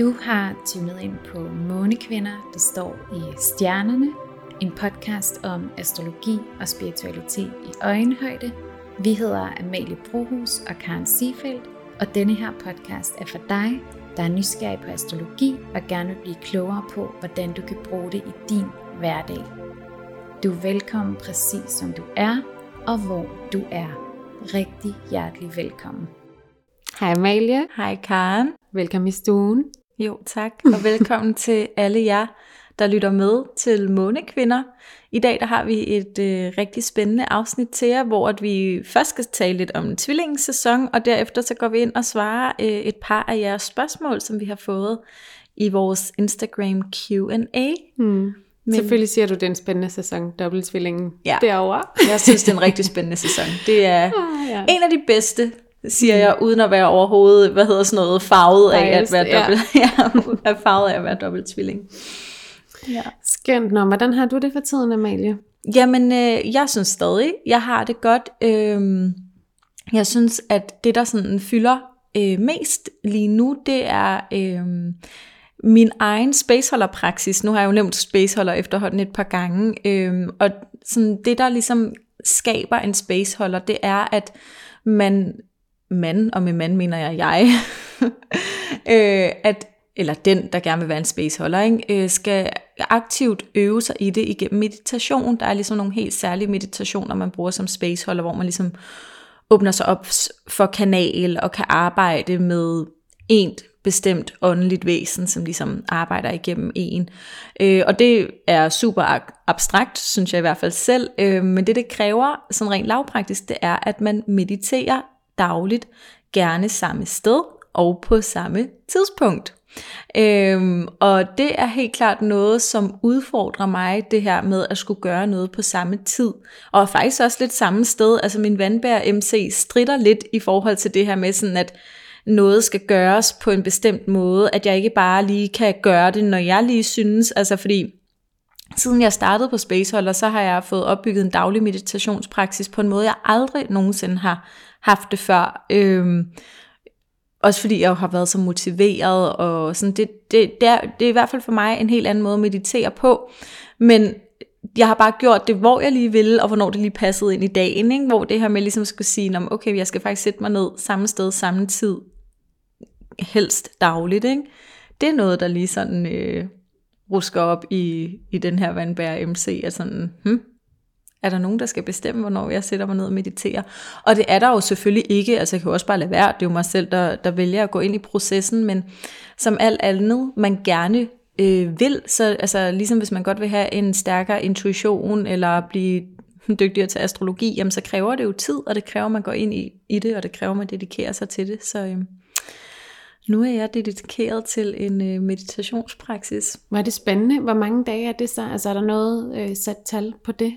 Du har tunet ind på Månekvinder, der står i stjernerne. En podcast om astrologi og spiritualitet i øjenhøjde. Vi hedder Amalie Brohus og Karen Siefeldt, og denne her podcast er for dig, der er nysgerrig på astrologi og gerne vil blive klogere på, hvordan du kan bruge det i din hverdag. Du er velkommen præcis som du er, og hvor du er. Rigtig hjertelig velkommen. Hej Amalie. Hej Karen. Velkommen i stuen. Jo, tak. Og velkommen til alle jer, der lytter med til Månekvinder. I dag der har vi et øh, rigtig spændende afsnit til jer, hvor at vi først skal tale lidt om tvillingssæson, og derefter så går vi ind og svarer øh, et par af jeres spørgsmål, som vi har fået i vores Instagram Q&A. Hmm. Men... Selvfølgelig siger du, det er en spændende sæson, dobbelttvillingen ja. derovre. Jeg synes, det er en rigtig spændende sæson. Det er ah, ja. en af de bedste siger jeg, uden at være overhovedet, hvad hedder sådan noget, farvet af at være dobbelt, ja. ja, farvet af at være dobbelt tvilling. Ja. Skønt. Nå, hvordan har du det for tiden, Amalie? Jamen, øh, jeg synes stadig, jeg har det godt. Øh, jeg synes, at det, der sådan fylder øh, mest lige nu, det er øh, min egen spaceholder-praksis. Nu har jeg jo nævnt spaceholder efterhånden et par gange. Øh, og sådan det, der ligesom skaber en spaceholder, det er, at man man, og med man mener jeg jeg, øh, at, eller den, der gerne vil være en spaceholder, ikke, øh, skal aktivt øve sig i det igennem meditation. Der er ligesom nogle helt særlige meditationer, man bruger som spaceholder, hvor man ligesom åbner sig op for kanal og kan arbejde med en bestemt åndeligt væsen, som ligesom arbejder igennem en. Øh, og det er super abstrakt, synes jeg i hvert fald selv, øh, men det det kræver, sådan rent lavpraktisk, det er, at man mediterer dagligt, gerne samme sted og på samme tidspunkt. Øhm, og det er helt klart noget, som udfordrer mig, det her med at skulle gøre noget på samme tid. Og faktisk også lidt samme sted. Altså min vandbær MC strider lidt i forhold til det her med sådan, at noget skal gøres på en bestemt måde, at jeg ikke bare lige kan gøre det, når jeg lige synes. Altså fordi Siden jeg startede på Spaceholder, så har jeg fået opbygget en daglig meditationspraksis på en måde, jeg aldrig nogensinde har haft det før. Øhm, også fordi jeg har været så motiveret, og sådan, det, det, det, er, det er i hvert fald for mig en helt anden måde at meditere på. Men jeg har bare gjort det, hvor jeg lige ville, og hvornår det lige passede ind i dagen. Ikke? Hvor det her med ligesom skulle sige, okay, jeg skal faktisk sætte mig ned samme sted, samme tid, helst dagligt. Ikke? Det er noget, der lige sådan øh, rusker op i, i den her vandbær MC, at sådan, hmm, er der nogen, der skal bestemme, hvornår jeg sætter mig ned og mediterer? Og det er der jo selvfølgelig ikke, altså jeg kan jo også bare lade være, det er jo mig selv, der, der vælger at gå ind i processen, men som alt andet, man gerne øh, vil, så altså ligesom hvis man godt vil have en stærkere intuition, eller blive dygtigere til astrologi, jamen så kræver det jo tid, og det kræver, at man går ind i, i det, og det kræver, at man dedikerer sig til det, så... Øh, nu er jeg dedikeret til en øh, meditationspraksis. Var det spændende? Hvor mange dage er det så? Altså er der noget øh, sat tal på det?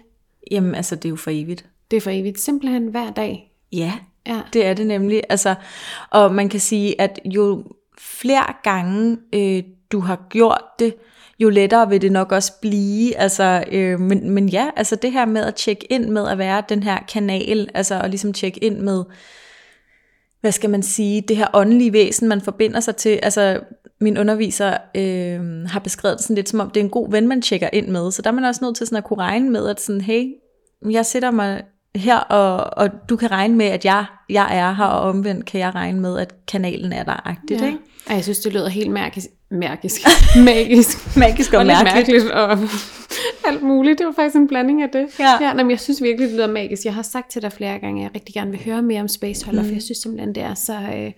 Jamen altså, det er jo for evigt. Det er for evigt. Simpelthen hver dag. Ja, ja. det er det nemlig. Altså, og man kan sige, at jo flere gange øh, du har gjort det, jo lettere vil det nok også blive. Altså, øh, men, men ja, altså det her med at tjekke ind med at være den her kanal, altså at ligesom tjekke ind med, hvad skal man sige, det her åndelige væsen, man forbinder sig til. Altså, min underviser øh, har beskrevet det sådan lidt som om, det er en god ven, man tjekker ind med. Så der er man også nødt til sådan at kunne regne med, at sådan, hey, jeg sætter mig her, og, og du kan regne med, at jeg, jeg er her, og omvendt kan jeg regne med, at kanalen er der. Agtigt, ja. ikke? jeg synes, det lyder helt magisk. Magisk. Magisk. magisk og, og mærkeligt. mærkeligt. og alt muligt. Det var faktisk en blanding af det. Ja. ja men jeg synes virkelig, det lyder magisk. Jeg har sagt til dig flere gange, at jeg rigtig gerne vil høre mere om Spaceholder, mm. for jeg synes simpelthen, det er så, øh,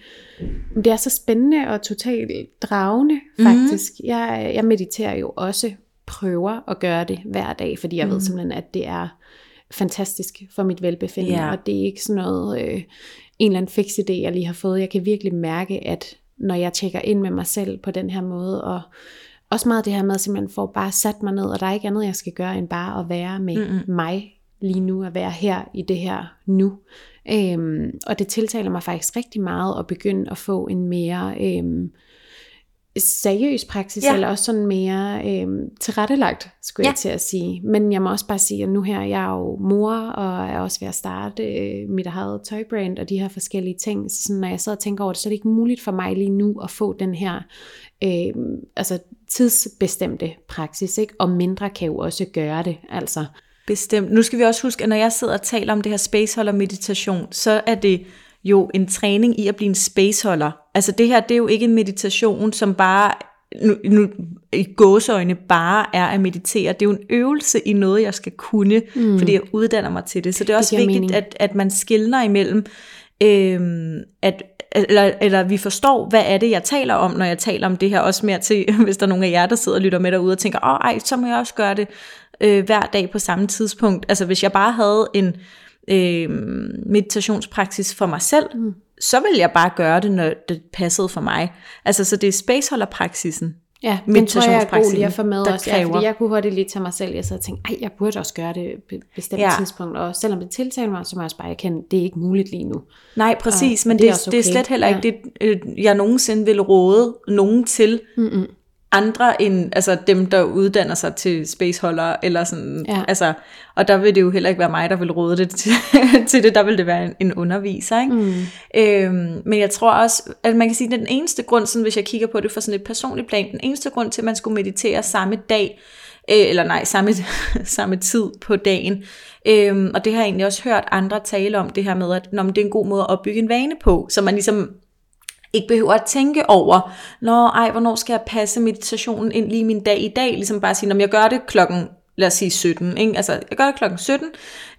det er så spændende og totalt dragende, mm. faktisk. Mm. Jeg, jeg mediterer jo også, prøver at gøre det hver dag, fordi jeg mm. ved simpelthen, at det er fantastisk for mit velbefindende, yeah. og det er ikke sådan noget, øh, en eller anden fix idé, jeg lige har fået. Jeg kan virkelig mærke, at når jeg tjekker ind med mig selv på den her måde, og også meget det her med, at simpelthen får bare sat mig ned, og der er ikke andet, jeg skal gøre, end bare at være med Mm-mm. mig lige nu, at være her i det her nu. Øhm, og det tiltaler mig faktisk rigtig meget at begynde at få en mere øhm, seriøs praksis, ja. eller også sådan mere øh, tilrettelagt, skulle ja. jeg til at sige. Men jeg må også bare sige, at nu her, jeg er jo mor, og er også ved at starte øh, mit eget tøjbrand, og de her forskellige ting. Så sådan, når jeg sidder og tænker over det, så er det ikke muligt for mig lige nu at få den her øh, altså tidsbestemte praksis, ikke? og mindre kan jo også gøre det. Altså. Bestemt. Nu skal vi også huske, at når jeg sidder og taler om det her spaceholder meditation, så er det jo en træning i at blive en spaceholder. Altså det her, det er jo ikke en meditation, som bare nu, nu, i gåseøjne bare er at meditere. Det er jo en øvelse i noget, jeg skal kunne, mm. fordi jeg uddanner mig til det. Så det er også det vigtigt, at, at man skiller imellem, øhm, at, eller, eller vi forstår, hvad er det, jeg taler om, når jeg taler om det her. Også mere til, hvis der er nogen af jer, der sidder og lytter med derude og tænker, åh ej, så må jeg også gøre det øh, hver dag på samme tidspunkt. Altså hvis jeg bare havde en øh, meditationspraksis for mig selv, mm. så vil jeg bare gøre det, når det passede for mig. Altså, så det er spaceholderpraksisen. Ja, den tror jeg er god lige at få med også, ja, fordi jeg kunne hurtigt lige tage mig selv, jeg sad og tænkte, ej, jeg burde også gøre det på et bestemt ja. tidspunkt, og selvom det tiltaler mig, så må jeg også bare erkende, det er ikke muligt lige nu. Nej, præcis, og men det, det, er, okay. det er slet heller ikke ja. det, øh, jeg nogensinde vil råde nogen til, Mm-mm andre end altså dem, der uddanner sig til spaceholder, eller sådan, ja. altså, og der vil det jo heller ikke være mig, der vil råde det til, til det, der vil det være en, en underviser, ikke? Mm. Øhm, men jeg tror også, at man kan sige, at den eneste grund, sådan, hvis jeg kigger på det fra sådan et personligt plan, den eneste grund til, at man skulle meditere samme dag, øh, eller nej, samme, samme tid på dagen, øhm, og det har jeg egentlig også hørt andre tale om, det her med, at når det er en god måde at opbygge en vane på, så man ligesom ikke behøver at tænke over, Nå, ej, hvornår skal jeg passe meditationen ind lige min dag i dag, ligesom bare sige, når jeg gør det klokken lad os sige 17, ikke? altså jeg gør det klokken 17,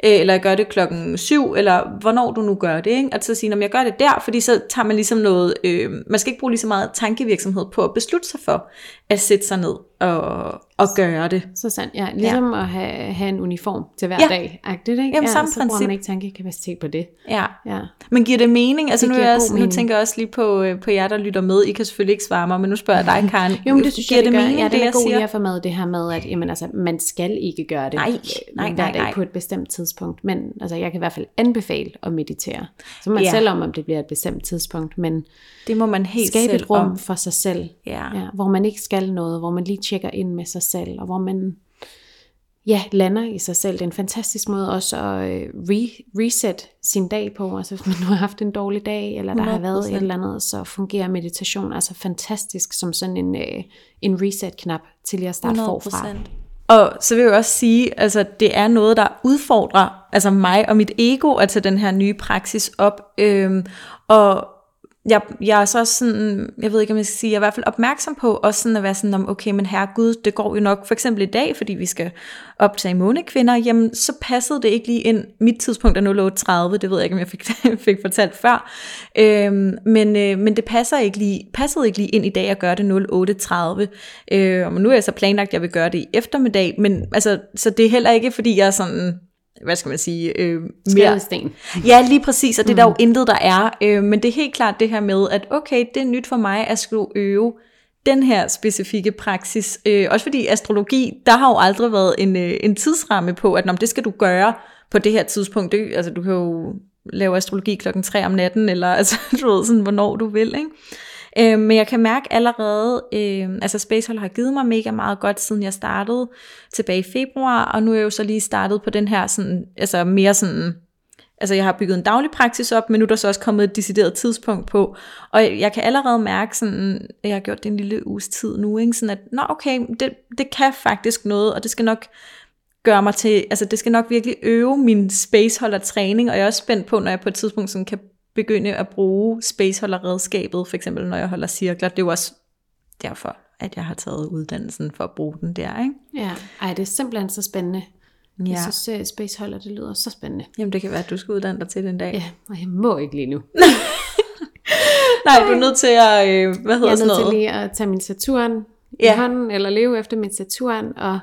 eller jeg gør det klokken 7, eller hvornår du nu gør det, ikke? altså at sige, når jeg gør det der, fordi så tager man ligesom noget, øh, man skal ikke bruge lige så meget tankevirksomhed på at beslutte sig for at sætte sig ned og, og gøre det. Så sandt, ja. Ligesom ja. at have, have en uniform til hver ja. dag. Agtigt, ikke? Jamen, samme så princip. bruger man ikke tankekapacitet på det. Ja. ja. Men giver det mening? Altså det nu, jeg, nu tænker jeg også lige på, øh, på jer, der lytter med. I kan selvfølgelig ikke svare mig, men nu spørger jeg dig, Karen. jo, men det synes giver jeg, det, det mening, ja, det er god lige at få med det her med, at jamen, altså, man skal ikke gøre det nej, nej, hver dag nej. på et bestemt tidspunkt. Men altså, jeg kan i hvert fald anbefale at meditere. Så man ja. selv om, om det bliver et bestemt tidspunkt. Men det må man helt skabe et rum om. for sig selv. Ja. Ja, hvor man ikke skal noget, hvor man lige tjekker ind med sig selv, og hvor man ja, lander i sig selv. Det er en fantastisk måde også at øh, re- reset sin dag på. Altså hvis man nu har haft en dårlig dag, eller der 100%. har været et eller andet, så fungerer meditation altså fantastisk som sådan en, øh, en reset-knap til at starte 100%. forfra. Og så vil jeg også sige, altså det er noget, der udfordrer altså mig og mit ego at tage den her nye praksis op. Øhm, og jeg, jeg er så sådan, jeg ved ikke om jeg skal sige, jeg er i hvert fald opmærksom på, også sådan at være sådan om, okay, men herre Gud, det går jo nok, for eksempel i dag, fordi vi skal optage månekvinder, jamen så passede det ikke lige ind, mit tidspunkt er 08.30, det ved jeg ikke, om jeg fik, fik fortalt før, øhm, men, øh, men det passer ikke lige, passede ikke lige ind i dag at gøre det 08.30, øh, og nu er jeg så planlagt, at jeg vil gøre det i eftermiddag, men altså, så det er heller ikke, fordi jeg er sådan, hvad skal man sige, øh, mere... Sten. Ja, lige præcis, og det er der jo mm. intet, der er. Øh, men det er helt klart det her med, at okay, det er nyt for mig at skulle øve den her specifikke praksis. Øh, også fordi astrologi, der har jo aldrig været en, øh, en tidsramme på, at det skal du gøre på det her tidspunkt. Det, altså, du kan jo lave astrologi klokken 3 om natten, eller altså, du ved, sådan, hvornår du vil, ikke? Øh, men jeg kan mærke allerede, øh, altså Spacehold har givet mig mega meget godt, siden jeg startede tilbage i februar, og nu er jeg jo så lige startet på den her sådan, altså mere sådan, altså jeg har bygget en daglig praksis op, men nu er der så også kommet et decideret tidspunkt på, og jeg kan allerede mærke sådan, jeg har gjort det en lille uges tid nu, ikke? sådan at, nå okay, det, det kan faktisk noget, og det skal nok gøre mig til, altså det skal nok virkelig øve min spaceholder træning, og jeg er også spændt på, når jeg på et tidspunkt sådan kan begynde at bruge spaceholderredskabet, for eksempel når jeg holder cirkler. Det er jo også derfor, at jeg har taget uddannelsen for at bruge den der, ikke? Ja, ej, det er simpelthen så spændende. Ja. Jeg synes, uh, spaceholder, det lyder så spændende. Jamen, det kan være, at du skal uddanne dig til den dag. Ja, og jeg må ikke lige nu. Nej, du er nødt til at, øh, hvad hedder sådan noget? Jeg er nødt til lige at tage min Saturn ja. i hånden, eller leve efter min Saturn, og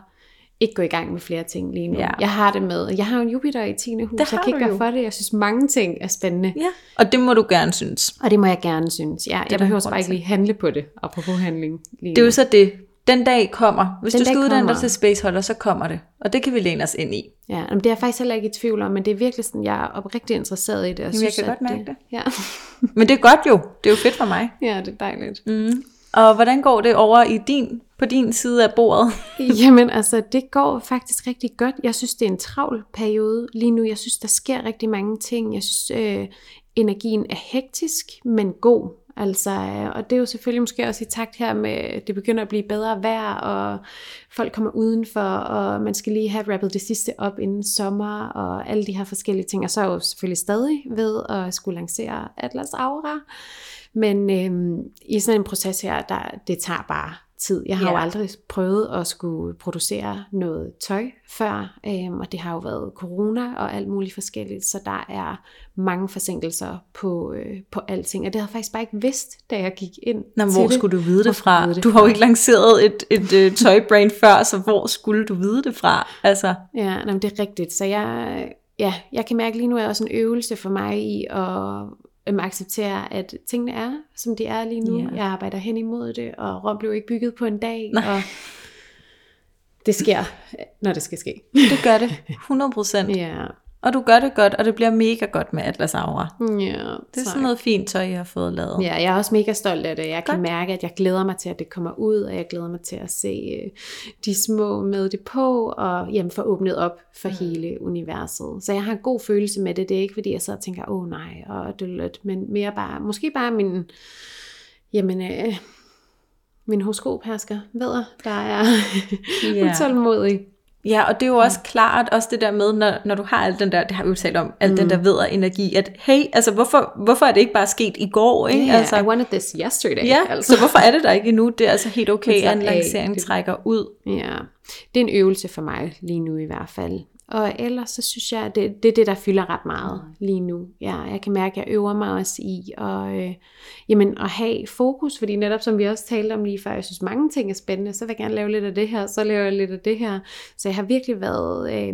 ikke gå i gang med flere ting lige nu. Ja. Jeg har det med, jeg har en Jupiter i 10. hus, jeg kan ikke gøre for det. Jeg synes, mange ting er spændende. Ja. Og det må du gerne synes. Og det må jeg gerne synes. Ja, jeg behøver bare ikke lige handle på det, apropos handling. Lige det er jo så det. Den dag kommer. Hvis Den du skal uddanne dig til spaceholder, så kommer det. Og det kan vi læne os ind i. Ja, men det er jeg faktisk heller ikke i tvivl om, men det er virkelig sådan, jeg er oprigtigt interesseret i det. Jeg, Jamen, synes, jeg kan godt mærke det. Ja. men det er godt jo. Det er jo fedt for mig. Ja, det er dejligt. Mm. Og hvordan går det over i din, på din side af bordet? Jamen altså, det går faktisk rigtig godt. Jeg synes, det er en travl periode lige nu. Jeg synes, der sker rigtig mange ting. Jeg synes, øh, energien er hektisk, men god. Altså, øh, og det er jo selvfølgelig måske også i takt her med, det begynder at blive bedre vejr, og folk kommer udenfor, og man skal lige have rappet det sidste op inden sommer, og alle de her forskellige ting. Og så er jeg jo selvfølgelig stadig ved at skulle lancere Atlas Aura. Men øhm, i sådan en proces her, der, det tager bare tid. Jeg har yeah. jo aldrig prøvet at skulle producere noget tøj før, øhm, og det har jo været corona og alt muligt forskelligt, så der er mange forsinkelser på, øh, på alting, og det havde jeg faktisk bare ikke vidst, da jeg gik ind Nå, hvor det. skulle du vide det fra? Vide det du har jo ikke lanceret et, et, et tøjbrand før, så hvor skulle du vide det fra? Altså. Ja, nej, det er rigtigt, så jeg, ja, jeg kan mærke lige nu, er også en øvelse for mig i at øhm, acceptere, at tingene er, som de er lige nu. Yeah. Jeg arbejder hen imod det, og Rom blev ikke bygget på en dag, Nej. og det sker, når det skal ske. Det gør det, 100%. Ja. Og du gør det godt, og det bliver mega godt med Atlas Aura. Ja, det er tak. sådan noget fint tøj, jeg har fået lavet. Ja, jeg er også mega stolt af det. Jeg kan godt. mærke, at jeg glæder mig til, at det kommer ud, og jeg glæder mig til at se øh, de små med det på, og jamen, få åbnet op for mm. hele universet. Så jeg har en god følelse med det. Det er ikke, fordi jeg så tænker, åh oh, nej, og det men mere bare, måske bare min, jamen, øh, min horoskophersker, ved der er yeah. utålmodig. Ja, og det er jo også klart, også det der med, når, når du har alt den der, det har vi jo talt om, alt mm. den der ved energi, at hey, altså hvorfor, hvorfor er det ikke bare sket i går? Ikke? Yeah, altså, I wanted this yesterday. Ja, altså. så hvorfor er det der ikke endnu? Det er altså helt okay, at en lancering trækker ud. Ja, det er en øvelse for mig lige nu i hvert fald. Og ellers så synes jeg, at det, det er det, der fylder ret meget lige nu. Ja, jeg kan mærke, at jeg øver mig også i at, øh, jamen, at have fokus, fordi netop som vi også talte om lige før, jeg synes mange ting er spændende, så vil jeg gerne lave lidt af det her, så laver jeg lidt af det her. Så jeg har virkelig været, øh,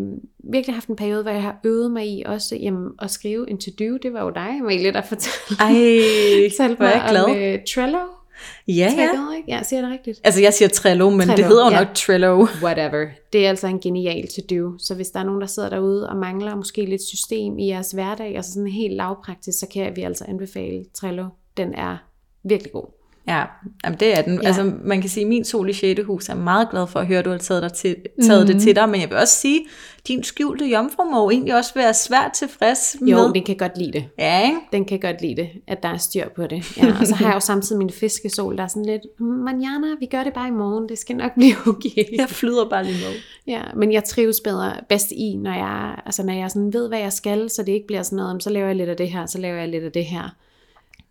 virkelig haft en periode, hvor jeg har øvet mig i også jamen, at skrive en to-do. Det var jo dig, Amalie, der fortalte, Ej, hvor jeg glad. om uh, Trello. Ja, ja. Ja, siger det rigtigt? Altså, jeg siger Trello, men Trello, det hedder ja. nok Trello. Whatever. Det er altså en genial to-do. Så hvis der er nogen, der sidder derude og mangler måske lidt system i jeres hverdag, altså sådan helt lavpraktisk, så kan vi altså anbefale Trello. Den er virkelig god. Ja, jamen det er den. Ja. Altså man kan sige, at min sol i 6. hus er meget glad for at høre, at du har taget, dig til, taget mm. det mhm. til dig, men jeg vil også sige, at din skjulte jomfru må egentlig også være svært tilfreds med. Jo, den kan godt lide det. Ja, ikke? Den kan godt lide det, at der er styr på det. Ja, og så har jeg jo samtidig min fiskesol, der er sådan lidt, manjana, vi gør det bare i morgen, det skal nok blive okay. Jeg flyder bare lige med. Ja, men jeg trives bedre, bedst i, når jeg, altså når jeg sådan ved, hvad jeg skal, så det ikke bliver sådan noget, så laver jeg lidt af det her, så laver jeg lidt af det her.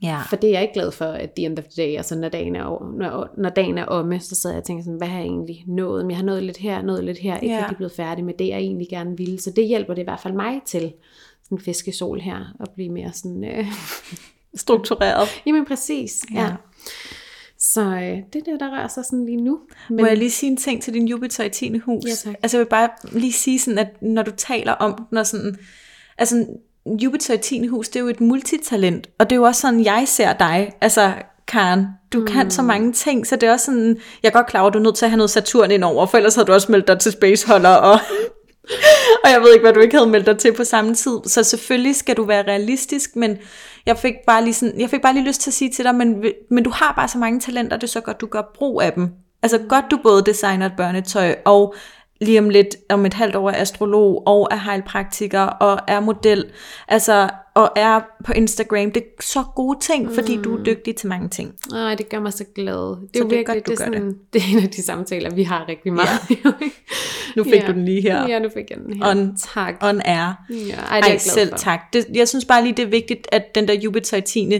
Ja. For det er jeg ikke glad for, at the end of the day, altså når dagen er, når, når dagen er omme, så sidder jeg og tænker sådan, hvad har jeg egentlig nået? Men jeg har nået lidt her, nået lidt her, ikke ja. rigtig blevet færdig med det, jeg egentlig gerne ville. Så det hjælper det i hvert fald mig til, sådan en fiskesol her, at blive mere sådan... Øh, Struktureret. Jamen præcis, ja. ja. Så øh, det er det, der rører sig sådan lige nu. Men... Må jeg lige sige en ting til din Jupiter i 10. hus? Ja, tak. Altså jeg vil bare lige sige sådan, at når du taler om, når sådan, altså Jupiter i 10. hus, det er jo et multitalent, og det er jo også sådan, jeg ser dig. Altså, Karen, du mm. kan så mange ting, så det er også sådan, jeg er godt klar over, at du er nødt til at have noget Saturn ind over, for ellers havde du også meldt dig til Spaceholder, og, og jeg ved ikke, hvad du ikke havde meldt dig til på samme tid. Så selvfølgelig skal du være realistisk, men jeg fik bare lige, sådan, jeg fik bare lige lyst til at sige til dig, men, men du har bare så mange talenter, det er så godt, du gør brug af dem. Altså godt, du både designer et børnetøj, og lige om lidt, om et halvt år er astrolog, og er heilpraktiker, og er model, altså, og er på Instagram. Det er så gode ting, mm. fordi du er dygtig til mange ting. Nej, det gør mig så glad. Det er så jo virkelig, godt, det, er sådan, det. det er en af de samtaler, vi har rigtig meget. Ja. nu fik ja. du den lige her. Ja, nu fik jeg den her. On, tak. On air. Ja, ej, det er ej selv for. tak. Det, jeg synes bare lige, det er vigtigt, at den der Jupiter i 10.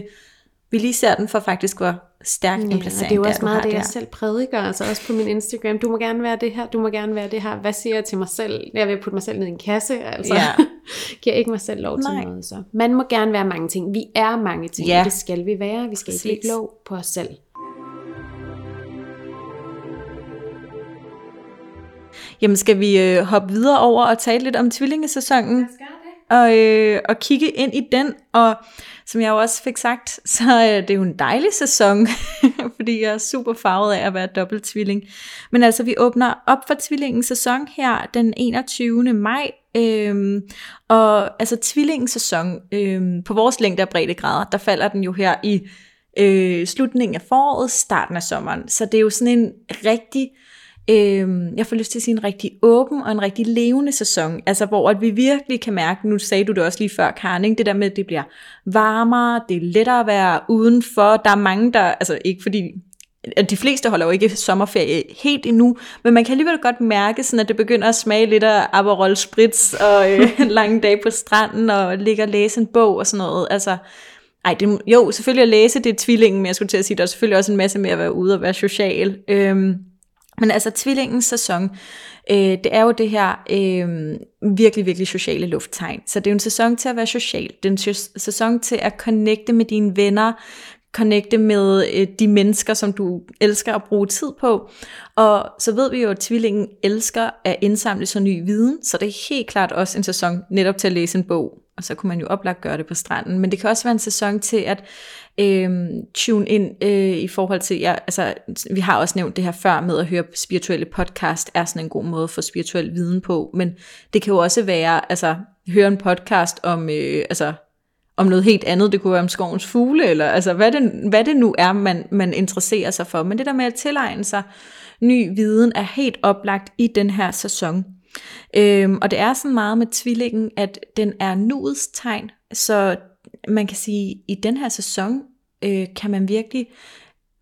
Vi lige ser den for faktisk var stærk ja, placering. Det er jo også der, meget det, jeg der. selv prædiker, altså også på min Instagram. Du må gerne være det her, du må gerne være det her. Hvad siger jeg til mig selv? Jeg vil putte mig selv ned i en kasse, altså. Ja. Giver ikke mig selv lov til Nej. noget. Så. Man må gerne være mange ting. Vi er mange ting, ja. det skal vi være. Vi skal Præcis. ikke lov på os selv. Jamen skal vi øh, hoppe videre over og tale lidt om tvillingesæsonen? Og, øh, og kigge ind i den, og som jeg jo også fik sagt, så øh, er det jo en dejlig sæson, fordi jeg er super farvet af at være dobbelt tvilling. Men altså, vi åbner op for tvillingens sæson her den 21. maj, øhm, og altså tvillingens sæson, øhm, på vores længde og breddegrader, der falder den jo her i øh, slutningen af foråret, starten af sommeren. Så det er jo sådan en rigtig, øh, jeg får lyst til at sige en rigtig åben og en rigtig levende sæson. Altså hvor at vi virkelig kan mærke, nu sagde du det også lige før, Karen, det der med, at det bliver varmere, det er lettere at være udenfor. Der er mange, der, altså ikke fordi de fleste holder jo ikke sommerferie helt endnu, men man kan alligevel godt mærke, sådan at det begynder at smage lidt af Aperol Spritz og øh, lange dage på stranden og ligge og læse en bog og sådan noget. Altså, ej, det, jo, selvfølgelig at læse, det er tvillingen, men jeg skulle til at sige, der er selvfølgelig også en masse med at være ude og være social. Øhm, men altså, tvillingens sæson, øh, det er jo det her øh, virkelig, virkelig sociale lufttegn. Så det er jo en sæson til at være social. Det er en sæson til at connecte med dine venner, connecte med øh, de mennesker, som du elsker at bruge tid på. Og så ved vi jo, at tvillingen elsker at indsamle så ny viden, så det er helt klart også en sæson netop til at læse en bog. Og så kunne man jo oplagt gøre det på stranden. Men det kan også være en sæson til at øh, tune ind øh, i forhold til, ja, altså vi har også nævnt det her før med at høre spirituelle podcast, er sådan en god måde at få spirituel viden på. Men det kan jo også være, altså høre en podcast om, øh, altså om noget helt andet. Det kunne være om skovens fugle, eller altså hvad det, hvad det nu er, man, man interesserer sig for. Men det der med at tilegne sig ny viden er helt oplagt i den her sæson. Øhm, og det er sådan meget med tvillingen, at den er nuets tegn, så man kan sige, at i den her sæson øh, kan man virkelig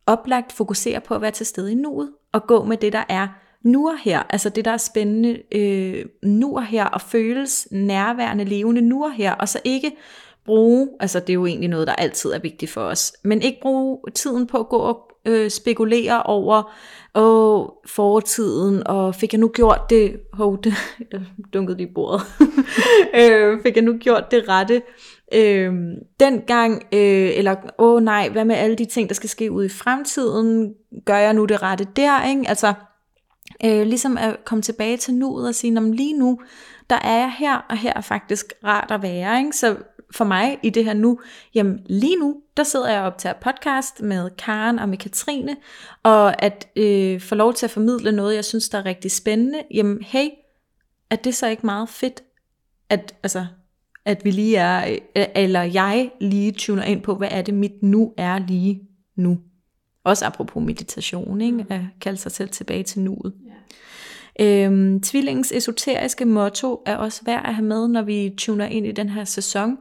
oplagt fokusere på at være til stede i nuet, og gå med det, der er nu og her, altså det, der er spændende øh, nu og her, og føles nærværende, levende nu og her, og så ikke bruge, altså det er jo egentlig noget, der altid er vigtigt for os, men ikke bruge tiden på at gå og øh, spekulere over åh, fortiden, og fik jeg nu gjort det, hov, det, jeg dunkede i bordet, øh, fik jeg nu gjort det rette, øh, dengang, øh, eller åh nej, hvad med alle de ting, der skal ske ud i fremtiden, gør jeg nu det rette der, ikke? altså øh, ligesom at komme tilbage til nuet og sige, lige nu, der er jeg her, og her er faktisk rart at være, ikke? så for mig i det her nu, jamen lige nu, der sidder jeg op til podcast med Karen og med Katrine, og at øh, få lov til at formidle noget, jeg synes, der er rigtig spændende, jamen hey, er det så ikke meget fedt, at, altså, at vi lige er, øh, eller jeg lige tuner ind på, hvad er det mit nu er lige nu. Også apropos meditation, ikke? at kalde sig selv tilbage til nuet. Ja. Øhm, tvillingens esoteriske motto er også værd at have med, når vi tuner ind i den her sæson,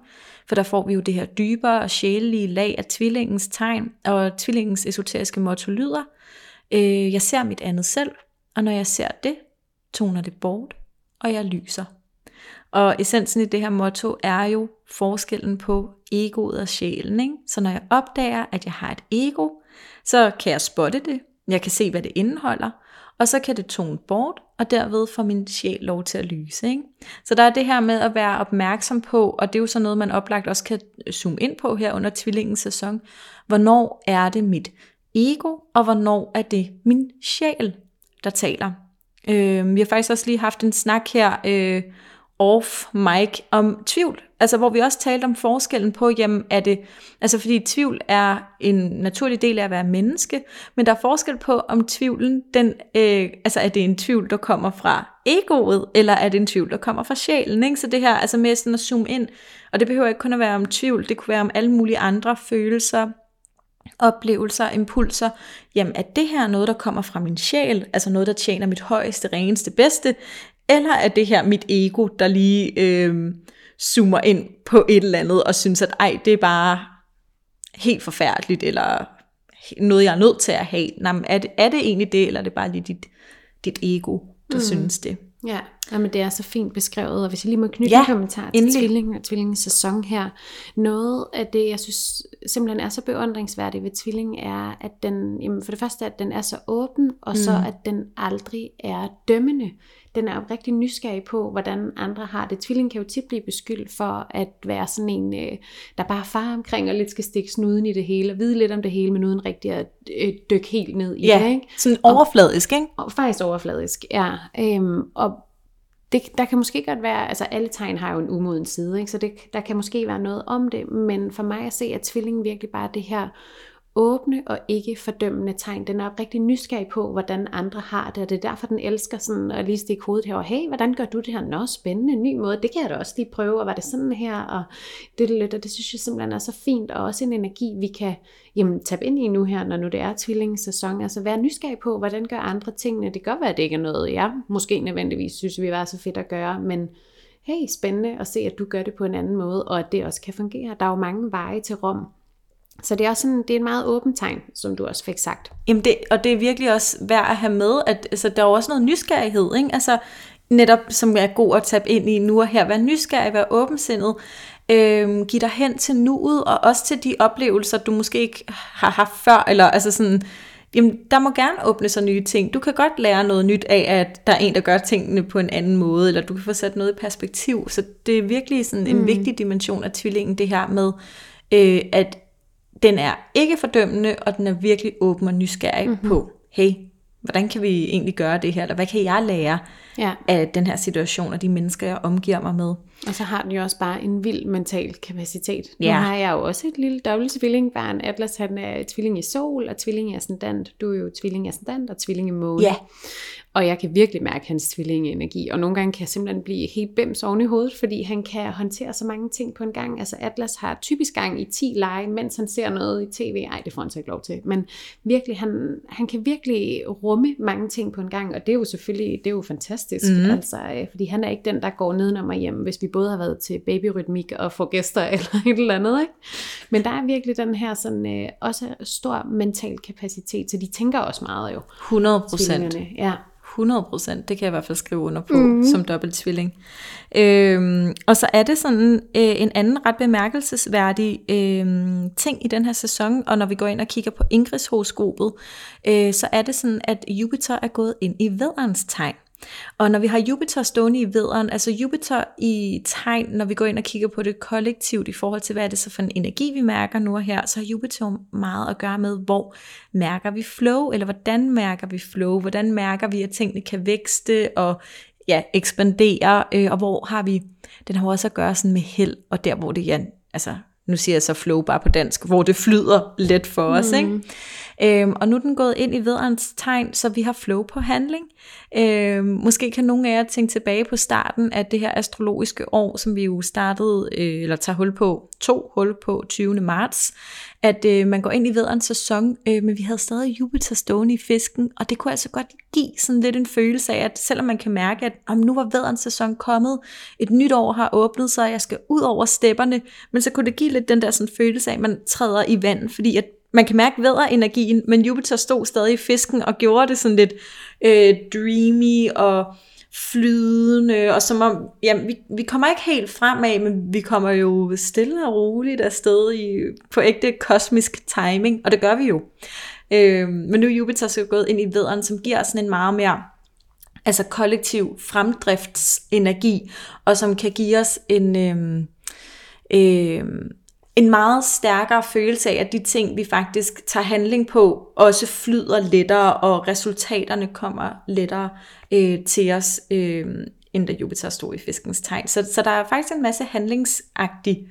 for der får vi jo det her dybere og sjælelige lag af tvillingens tegn, og tvillingens esoteriske motto lyder, øh, jeg ser mit andet selv, og når jeg ser det, toner det bort, og jeg lyser. Og essensen i det her motto er jo forskellen på egoet og sjælen. Ikke? Så når jeg opdager, at jeg har et ego, så kan jeg spotte det, jeg kan se, hvad det indeholder, og så kan det tone bort, og derved får min sjæl lov til at lyse. Ikke? Så der er det her med at være opmærksom på, og det er jo så noget, man oplagt også kan zoome ind på her under tvillingens sæson. Hvornår er det mit ego, og hvornår er det min sjæl, der taler? Øh, vi har faktisk også lige haft en snak her, øh, off mic om tvivl. Altså hvor vi også talte om forskellen på, jamen er det, altså fordi tvivl er en naturlig del af at være menneske, men der er forskel på, om tvivlen, den, øh, altså er det en tvivl, der kommer fra egoet, eller er det en tvivl, der kommer fra sjælen, ikke? Så det her, altså med sådan at zoome ind, og det behøver ikke kun at være om tvivl, det kunne være om alle mulige andre følelser, oplevelser, impulser, jamen er det her noget, der kommer fra min sjæl, altså noget, der tjener mit højeste, reneste, bedste, eller er det her mit ego, der lige øh, zoomer ind på et eller andet og synes, at ej, det er bare helt forfærdeligt, eller noget, jeg er nødt til at have. Nej, men er, det, er det egentlig det, eller er det bare lige dit, dit ego, der mm. synes det? Ja, men det er så fint beskrevet, og hvis jeg lige må knytte ja, en kommentar til endelig. tvilling og tvillingens sæson her. Noget af det, jeg synes simpelthen er så beundringsværdigt ved tvilling, er, at den, jamen for det første, at den er så åben, og mm. så at den aldrig er dømmende den er rigtig nysgerrig på, hvordan andre har det. Tvilling kan jo tit blive beskyldt for at være sådan en, øh, der bare far omkring og lidt skal stikke snuden i det hele, og vide lidt om det hele, men uden rigtig at øh, dykke helt ned i ja, det. Ikke? sådan overfladisk, ikke? Og, og faktisk overfladisk, ja. Øhm, og det, der kan måske godt være, altså alle tegn har jo en umoden side, ikke? så det, der kan måske være noget om det, men for mig at se, at tvillingen virkelig bare det her åbne og ikke fordømmende tegn. Den er rigtig nysgerrig på, hvordan andre har det, og det er derfor, den elsker sådan at lige stikke hovedet her, hey, hvordan gør du det her? Nå, spændende, ny måde, det kan jeg da også lige prøve, og var det sådan her, og det, det, det, det synes jeg simpelthen er så fint, og også en energi, vi kan jamen, tabe ind i nu her, når nu det er tvillingesæson, altså være nysgerrig på, hvordan gør andre tingene, det kan godt være, at det ikke er noget, jeg måske nødvendigvis synes, vi var så fedt at gøre, men hey, spændende at se, at du gør det på en anden måde, og at det også kan fungere. Der er jo mange veje til Rom, så det er også sådan, det er en meget åben tegn, som du også fik sagt. Jamen det, og det er virkelig også værd at have med, at altså, der er også noget nysgerrighed, ikke? Altså netop som er god at tabe ind i nu og her, være nysgerrig, være åbensindet, øhm, give dig hen til nuet, og også til de oplevelser, du måske ikke har haft før, eller altså sådan, jamen der må gerne åbne sig nye ting. Du kan godt lære noget nyt af, at der er en, der gør tingene på en anden måde, eller du kan få sat noget i perspektiv. Så det er virkelig sådan en mm. vigtig dimension af tvillingen, det her med, øh, at den er ikke fordømmende, og den er virkelig åben og nysgerrig mm-hmm. på, hey, hvordan kan vi egentlig gøre det her, eller hvad kan jeg lære ja. af den her situation, og de mennesker, jeg omgiver mig med. Og så har den jo også bare en vild mental kapacitet. Ja. Nu har jeg jo også et lille dobbelt tvillingbarn. Atlas han er tvilling i sol, og tvilling i ascendant. Du er jo tvilling i ascendant og tvilling i måne. Ja. Og jeg kan virkelig mærke hans tvillingenergi, og nogle gange kan jeg simpelthen blive helt bims oven i hovedet, fordi han kan håndtere så mange ting på en gang. Altså Atlas har typisk gang i 10 lege, mens han ser noget i tv. Ej, det får han så ikke lov til. Men virkelig, han, han kan virkelig rumme mange ting på en gang, og det er jo selvfølgelig, det er jo fantastisk. Mm. Altså, øh, fordi han er ikke den, der går nedenom og hjem, hvis vi både har været til babyrytmik og får gæster eller et eller andet. Ikke? Men der er virkelig den her sådan, øh, også stor mental kapacitet, så de tænker også meget jo. 100 procent. Ja. 100%, det kan jeg i hvert fald skrive under på mm. som dobbelt tvilling. Øhm, og så er det sådan øh, en anden ret bemærkelsesværdig øh, ting i den her sæson, og når vi går ind og kigger på Ingrids horoskopet, øh, så er det sådan, at Jupiter er gået ind i vædderens tegn. Og når vi har Jupiter stående i vederen, altså Jupiter i tegn, når vi går ind og kigger på det kollektivt i forhold til, hvad er det så for en energi, vi mærker nu og her, så har Jupiter meget at gøre med, hvor mærker vi flow, eller hvordan mærker vi flow, hvordan mærker vi, at tingene kan vækste og ja, ekspandere, øh, og hvor har vi, den har også at gøre sådan med held, og der hvor det, ja, altså nu siger jeg så flow bare på dansk, hvor det flyder let for os. Mm. Ikke? Øhm, og nu er den gået ind i vederens tegn, så vi har flow på handling. Øhm, måske kan nogle af jer tænke tilbage på starten af det her astrologiske år, som vi jo startede, øh, eller tager hul på, to hul på 20. marts, at øh, man går ind i vederens sæson, øh, men vi havde stadig Jupiter stående i fisken, og det kunne altså godt give sådan lidt en følelse af, at selvom man kan mærke, at om nu var vederens sæson kommet, et nyt år har åbnet sig, jeg skal ud over stepperne, men så kunne det give lidt den der sådan følelse af, at man træder i vand, fordi at man kan mærke væderenergien, men Jupiter stod stadig i fisken og gjorde det sådan lidt øh, dreamy og flydende, og som om, ja, vi, vi kommer ikke helt fremad, men vi kommer jo stille og roligt afsted i, på ægte kosmisk timing, og det gør vi jo. Øh, men nu er Jupiter så gået ind i vederen, som giver sådan en meget mere altså kollektiv fremdriftsenergi, og som kan give os en, øh, øh, en meget stærkere følelse af, at de ting, vi faktisk tager handling på, også flyder lettere, og resultaterne kommer lettere øh, til os, øh, end da Jupiter stod i fiskens tegn. Så, så der er faktisk en masse handlingsagtig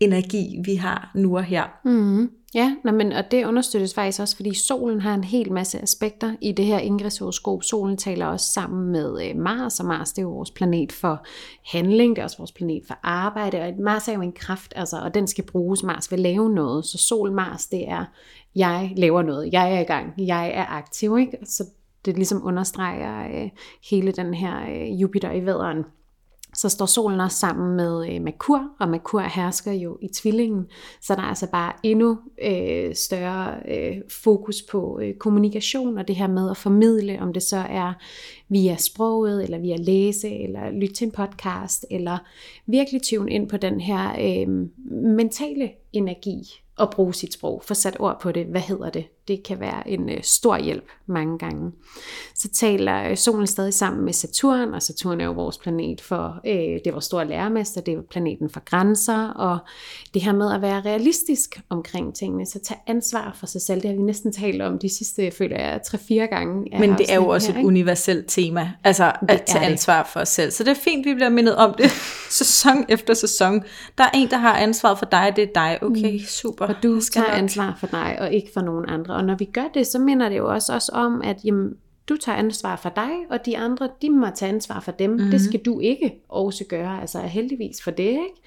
energi, vi har nu og her. Mm. Ja, men, og det understøttes faktisk også, fordi solen har en hel masse aspekter i det her ingreshoroskop. Solen taler også sammen med øh, Mars, og Mars det er jo vores planet for handling, det er også vores planet for arbejde, og Mars er jo en kraft, altså, og den skal bruges. Mars vil lave noget, så Sol Mars, det er, jeg laver noget, jeg er i gang, jeg er aktiv, ikke? Så det ligesom understreger øh, hele den her øh, Jupiter i væderen så står solen også sammen med øh, Merkur, og Merkur hersker jo i tvillingen, så der er altså bare endnu øh, større øh, fokus på øh, kommunikation, og det her med at formidle, om det så er via sproget, eller via læse, eller lytte til en podcast, eller virkelig tune ind på den her øh, mentale energi, at bruge sit sprog, få sat ord på det. Hvad hedder det? Det kan være en øh, stor hjælp mange gange. Så taler øh, solen stadig sammen med Saturn, og Saturn er jo vores planet for, øh, det er vores store lærermester, det er planeten for grænser, og det her med at være realistisk omkring tingene, så tage ansvar for sig selv, det har vi næsten talt om de sidste, føler jeg, tre-fire gange. Men det er jo også her, et ikke? universelt tema, altså det at tage ansvar for os selv. Så det er fint, vi bliver mindet om det sæson efter sæson. Der er en, der har ansvar for dig, det er dig. Okay, mm. super. Og du skal tager ansvar for dig, og ikke for nogen andre. Og når vi gør det, så minder det jo også, også om, at jamen, du tager ansvar for dig, og de andre, de må tage ansvar for dem. Mm-hmm. Det skal du ikke også gøre, altså heldigvis for det, ikke?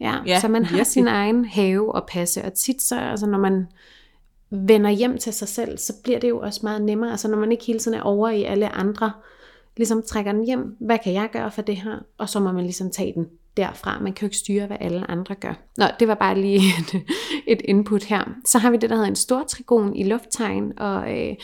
Ja, ja så man har virkelig. sin egen have og passe, og tit så, altså når man vender hjem til sig selv, så bliver det jo også meget nemmere, altså når man ikke hele tiden er over i alle andre, ligesom trækker den hjem, hvad kan jeg gøre for det her, og så må man ligesom tage den derfra. Man kan jo ikke styre, hvad alle andre gør. Nå, det var bare lige et, et input her. Så har vi det, der hedder en stor trigon i lufttegn, og øh,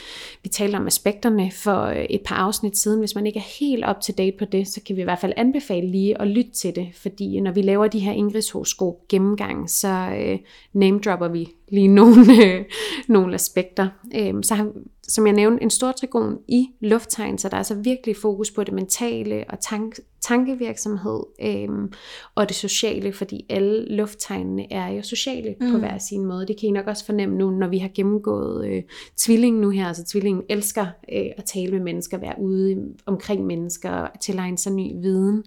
vi talte om aspekterne for øh, et par afsnit siden. Hvis man ikke er helt up to date på det, så kan vi i hvert fald anbefale lige at lytte til det, fordi når vi laver de her Ingrids gennemgang, så øh, name dropper vi lige nogle, øh, nogle aspekter. Øh, så har, som jeg nævnte, en stor trigon i lufttegn, så der er altså virkelig fokus på det mentale og tank, tankevirksomhed øhm, og det sociale, fordi alle lufttegnene er jo sociale mm. på hver sin måde. Det kan I nok også fornemme nu, når vi har gennemgået øh, tvillingen nu her. Altså tvillingen elsker øh, at tale med mennesker, være ude omkring mennesker, og tilegne sig ny viden.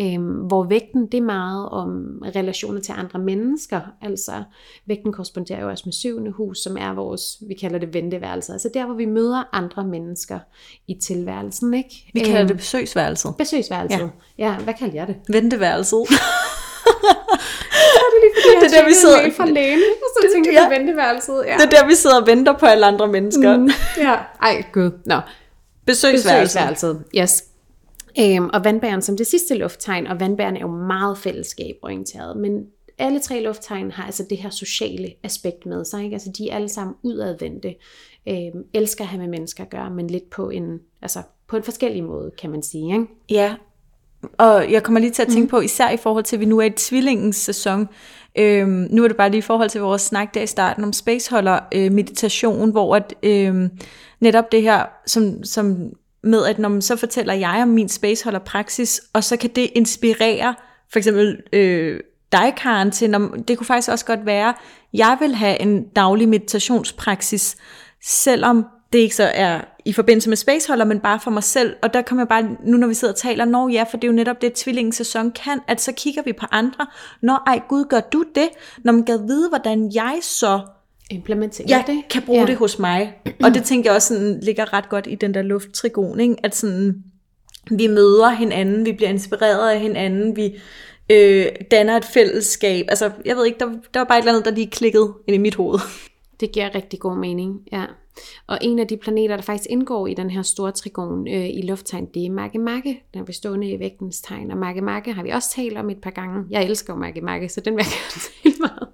Øhm, hvor vægten, det er meget om relationer til andre mennesker. Altså vægten korresponderer jo også med syvende hus, som er vores, vi kalder det venteværelse. Altså der, hvor vi møder andre mennesker i tilværelsen. Ikke? Vi kalder øhm, det besøgsværelset. Besøgsværelset. Ja. Ja, hvad kalder jeg det? Venteværelset. det er lige fordi, jeg det er der, vi sidder... en fra lægen, og så tænkte jeg ja. venteværelset. Ja. Det er der, vi sidder og venter på alle andre mennesker. Mm, ja, ej gud. Nå. Besøgsværelset. Besøgsværelset, yes. Øhm, og vandbæren som det sidste lufttegn, og vandbæren er jo meget fællesskaborienteret, men alle tre lufttegn har altså det her sociale aspekt med sig. Ikke? Altså de er alle sammen udadvendte, øhm, elsker at have med mennesker at gøre, men lidt på en, altså på en forskellig måde, kan man sige. Ikke? Ja, og jeg kommer lige til at tænke mm. på, især i forhold til, at vi nu er i tvillingens sæson, øhm, nu er det bare lige i forhold til vores snak der i starten om spaceholder øh, meditation, hvor at, øh, netop det her, som, som med at når man så fortæller jeg om min spaceholder praksis, og så kan det inspirere for eksempel øh, dig, Karen, til, når, det kunne faktisk også godt være, jeg vil have en daglig meditationspraksis, selvom det ikke så er i forbindelse med spaceholder, men bare for mig selv. Og der kommer jeg bare, nu når vi sidder og taler, når ja, for det er jo netop det, tvillingens sæson kan, at så kigger vi på andre. Når ej gud, gør du det? Når man kan vide, hvordan jeg så implementerer jeg det. kan bruge ja. det hos mig. Og det tænker jeg også sådan, ligger ret godt i den der lufttrigon, ikke? at sådan, vi møder hinanden, vi bliver inspireret af hinanden, vi øh, danner et fællesskab. Altså, jeg ved ikke, der, der var bare et eller andet, der lige klikkede ind i mit hoved. Det giver rigtig god mening, ja. Og en af de planeter, der faktisk indgår i den her store trigon øh, i lufttegn, det er Magge Magge, den bestående i vægtens tegn. Og Magge Magge har vi også talt om et par gange. Jeg elsker jo Magge Magge, så den vil jeg gerne tale meget om.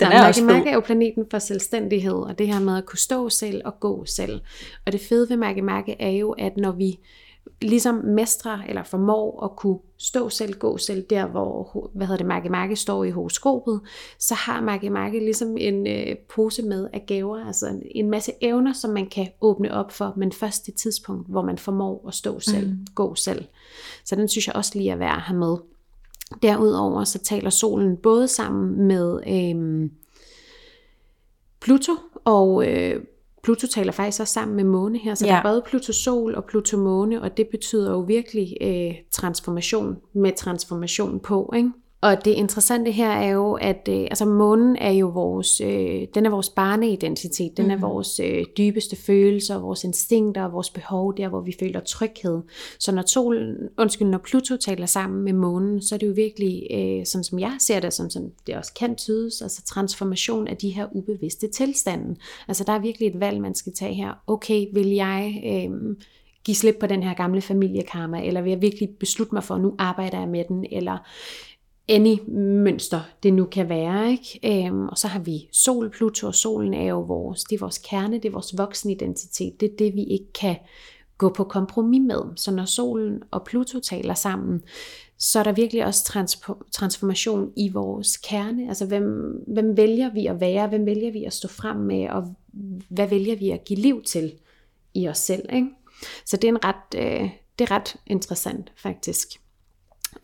Den er Magge Magge er jo planeten for selvstændighed, og det her med at kunne stå selv og gå selv. Og det fede ved Magge Magge er jo, at når vi ligesom mestre eller formår at kunne stå selv, gå selv der, hvor hvad hedder det, Marke Marke står i horoskopet, så har Marke Marke ligesom en øh, pose med af gaver, altså en, en masse evner, som man kan åbne op for, men først det tidspunkt, hvor man formår at stå selv, mm. gå selv. Så den synes jeg også lige er værd at have med. Derudover så taler solen både sammen med øh, Pluto og øh, Pluto taler faktisk også sammen med måne her, så ja. der er både Pluto-sol og Pluto-måne, og det betyder jo virkelig øh, transformation med transformation på, ikke? Og det interessante her er jo, at øh, altså månen er jo vores, øh, den er vores barneidentitet, den mm. er mhm. vores øh, dybeste følelser, vores instinkter og vores behov, der hvor vi føler tryghed. Så når solen, undskyld, når Pluto taler sammen med månen, så er det jo virkelig, øh, sådan som jeg ser det, som, som det også kan tydes, altså transformation af de her ubevidste tilstande. Altså der er virkelig et valg, man skal tage her. Okay, vil jeg... Øh, give slip på den her gamle familiekarma, eller vil jeg virkelig beslutte mig for, at nu arbejder jeg med den, eller any mønster det nu kan være. Ikke? Øhm, og så har vi sol, Pluto, og solen er jo vores, det er vores kerne, det er vores voksne identitet, det er det, vi ikke kan gå på kompromis med. Så når solen og Pluto taler sammen, så er der virkelig også trans- transformation i vores kerne. Altså hvem, hvem vælger vi at være, hvem vælger vi at stå frem med, og hvad vælger vi at give liv til i os selv. Ikke? Så det er, en ret, øh, det er ret interessant faktisk.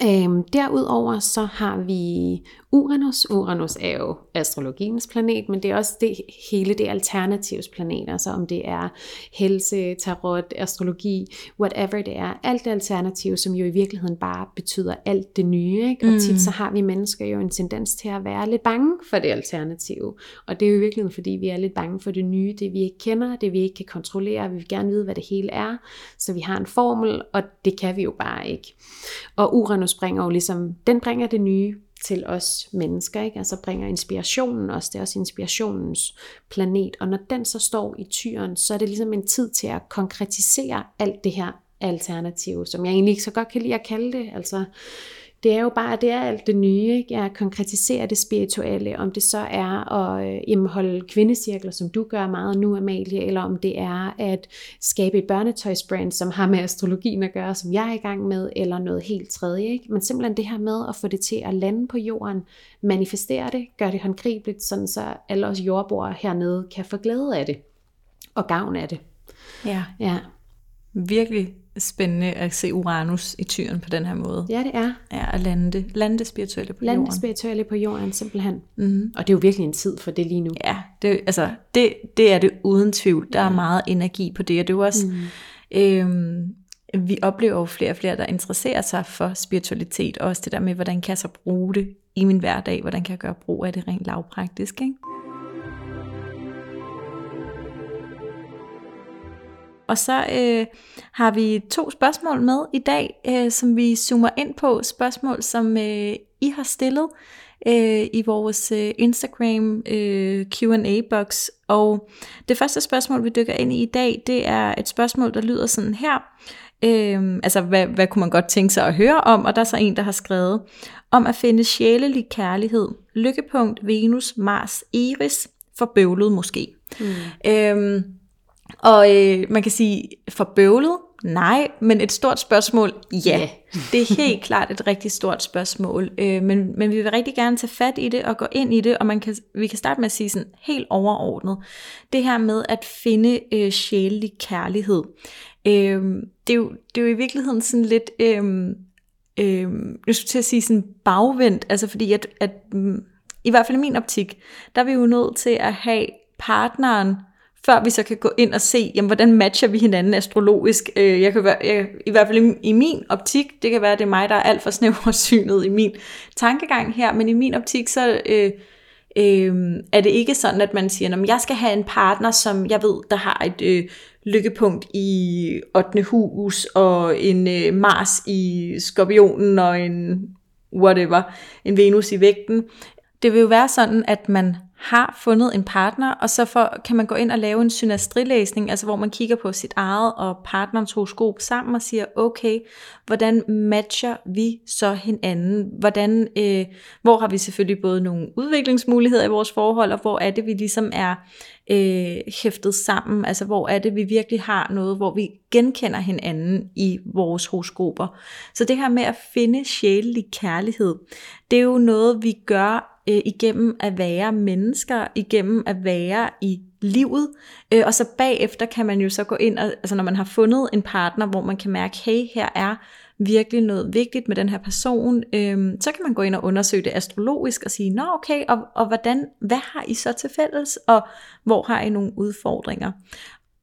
Øhm, derudover så har vi Uranus. Uranus er jo astrologiens planet, men det er også det hele det alternativs planet, altså om det er helse, tarot, astrologi, whatever det er. Alt det alternativ, som jo i virkeligheden bare betyder alt det nye. Ikke? Og mm. tit så har vi mennesker jo en tendens til at være lidt bange for det alternative. Og det er jo i virkeligheden, fordi vi er lidt bange for det nye, det vi ikke kender, det vi ikke kan kontrollere. Vi vil gerne vide, hvad det hele er. Så vi har en formel, og det kan vi jo bare ikke. Og Uranus bringer jo ligesom, den bringer det nye til os mennesker, ikke? altså bringer inspirationen også, det er også inspirationens planet, og når den så står i tyren, så er det ligesom en tid til at konkretisere alt det her alternativ, som jeg egentlig ikke så godt kan lide at kalde det, altså det er jo bare, det er alt det nye, ikke? at konkretisere det spirituelle, om det så er at øh, jamen, holde kvindecirkler, som du gør meget nu, Amalie, eller om det er at skabe et børnetøjsbrand, som har med astrologien at gøre, som jeg er i gang med, eller noget helt tredje. Ikke? Men simpelthen det her med at få det til at lande på jorden, manifestere det, gøre det håndgribeligt, sådan så alle os jordboere hernede kan få glæde af det, og gavn af det. Ja. ja. Virkelig spændende at se Uranus i tyren på den her måde. Ja, det er. Ja, at lande det, lande det spirituelle på lande jorden. Lande spirituelle på jorden, simpelthen. Mm. Og det er jo virkelig en tid for det lige nu. Ja, det, altså, det, det er det uden tvivl. Der ja. er meget energi på det, og det er jo også... Mm. Øhm, vi oplever jo flere og flere, der interesserer sig for spiritualitet, og også det der med, hvordan kan jeg så bruge det i min hverdag, hvordan kan jeg gøre brug af det rent lavpraktisk, ikke? Og så øh, har vi to spørgsmål med i dag, øh, som vi zoomer ind på. Spørgsmål, som øh, I har stillet øh, i vores øh, Instagram øh, Q&A-boks. Og det første spørgsmål, vi dykker ind i i dag, det er et spørgsmål, der lyder sådan her. Øh, altså, hvad, hvad kunne man godt tænke sig at høre om? Og der er så en, der har skrevet om at finde sjælelig kærlighed. Lykkepunkt, Venus, Mars, Iris, for bøvlet måske. Mm. Øh, og øh, man kan sige, for bøvlet, nej, men et stort spørgsmål, ja. Yeah. Det er helt klart et rigtig stort spørgsmål, øh, men, men vi vil rigtig gerne tage fat i det og gå ind i det, og man kan, vi kan starte med at sige sådan helt overordnet, det her med at finde øh, sjælelig kærlighed. Øh, det, er jo, det er jo i virkeligheden sådan lidt, øh, øh, jeg skulle til at sige sådan bagvendt, altså fordi at, at mm, i hvert fald i min optik, der er vi jo nødt til at have partneren, før vi så kan gå ind og se, jamen, hvordan matcher vi hinanden astrologisk. Øh, jeg kan være, jeg, I hvert fald i, i min optik, det kan være, at det er mig, der er alt for snæversynet i min tankegang her, men i min optik, så øh, øh, er det ikke sådan, at man siger, at jeg skal have en partner, som jeg ved, der har et øh, lykkepunkt i 8. hus, og en øh, Mars i skorpionen, og en whatever, en Venus i vægten. Det vil jo være sådan, at man har fundet en partner, og så for, kan man gå ind og lave en synastrilæsning, altså hvor man kigger på sit eget og partnerens horoskop sammen og siger, okay, hvordan matcher vi så hinanden? Hvordan, øh, hvor har vi selvfølgelig både nogle udviklingsmuligheder i vores forhold, og hvor er det, vi ligesom er øh, hæftet sammen? Altså hvor er det, vi virkelig har noget, hvor vi genkender hinanden i vores horoskoper? Så det her med at finde sjælelig kærlighed, det er jo noget, vi gør øh, igennem at være mennesker, igennem at være i livet, øh, og så bagefter kan man jo så gå ind, og, altså når man har fundet en partner, hvor man kan mærke, hey, her er virkelig noget vigtigt med den her person, øh, så kan man gå ind og undersøge det astrologisk og sige, nå okay, og, og hvordan, hvad har I så til fælles, og hvor har I nogle udfordringer?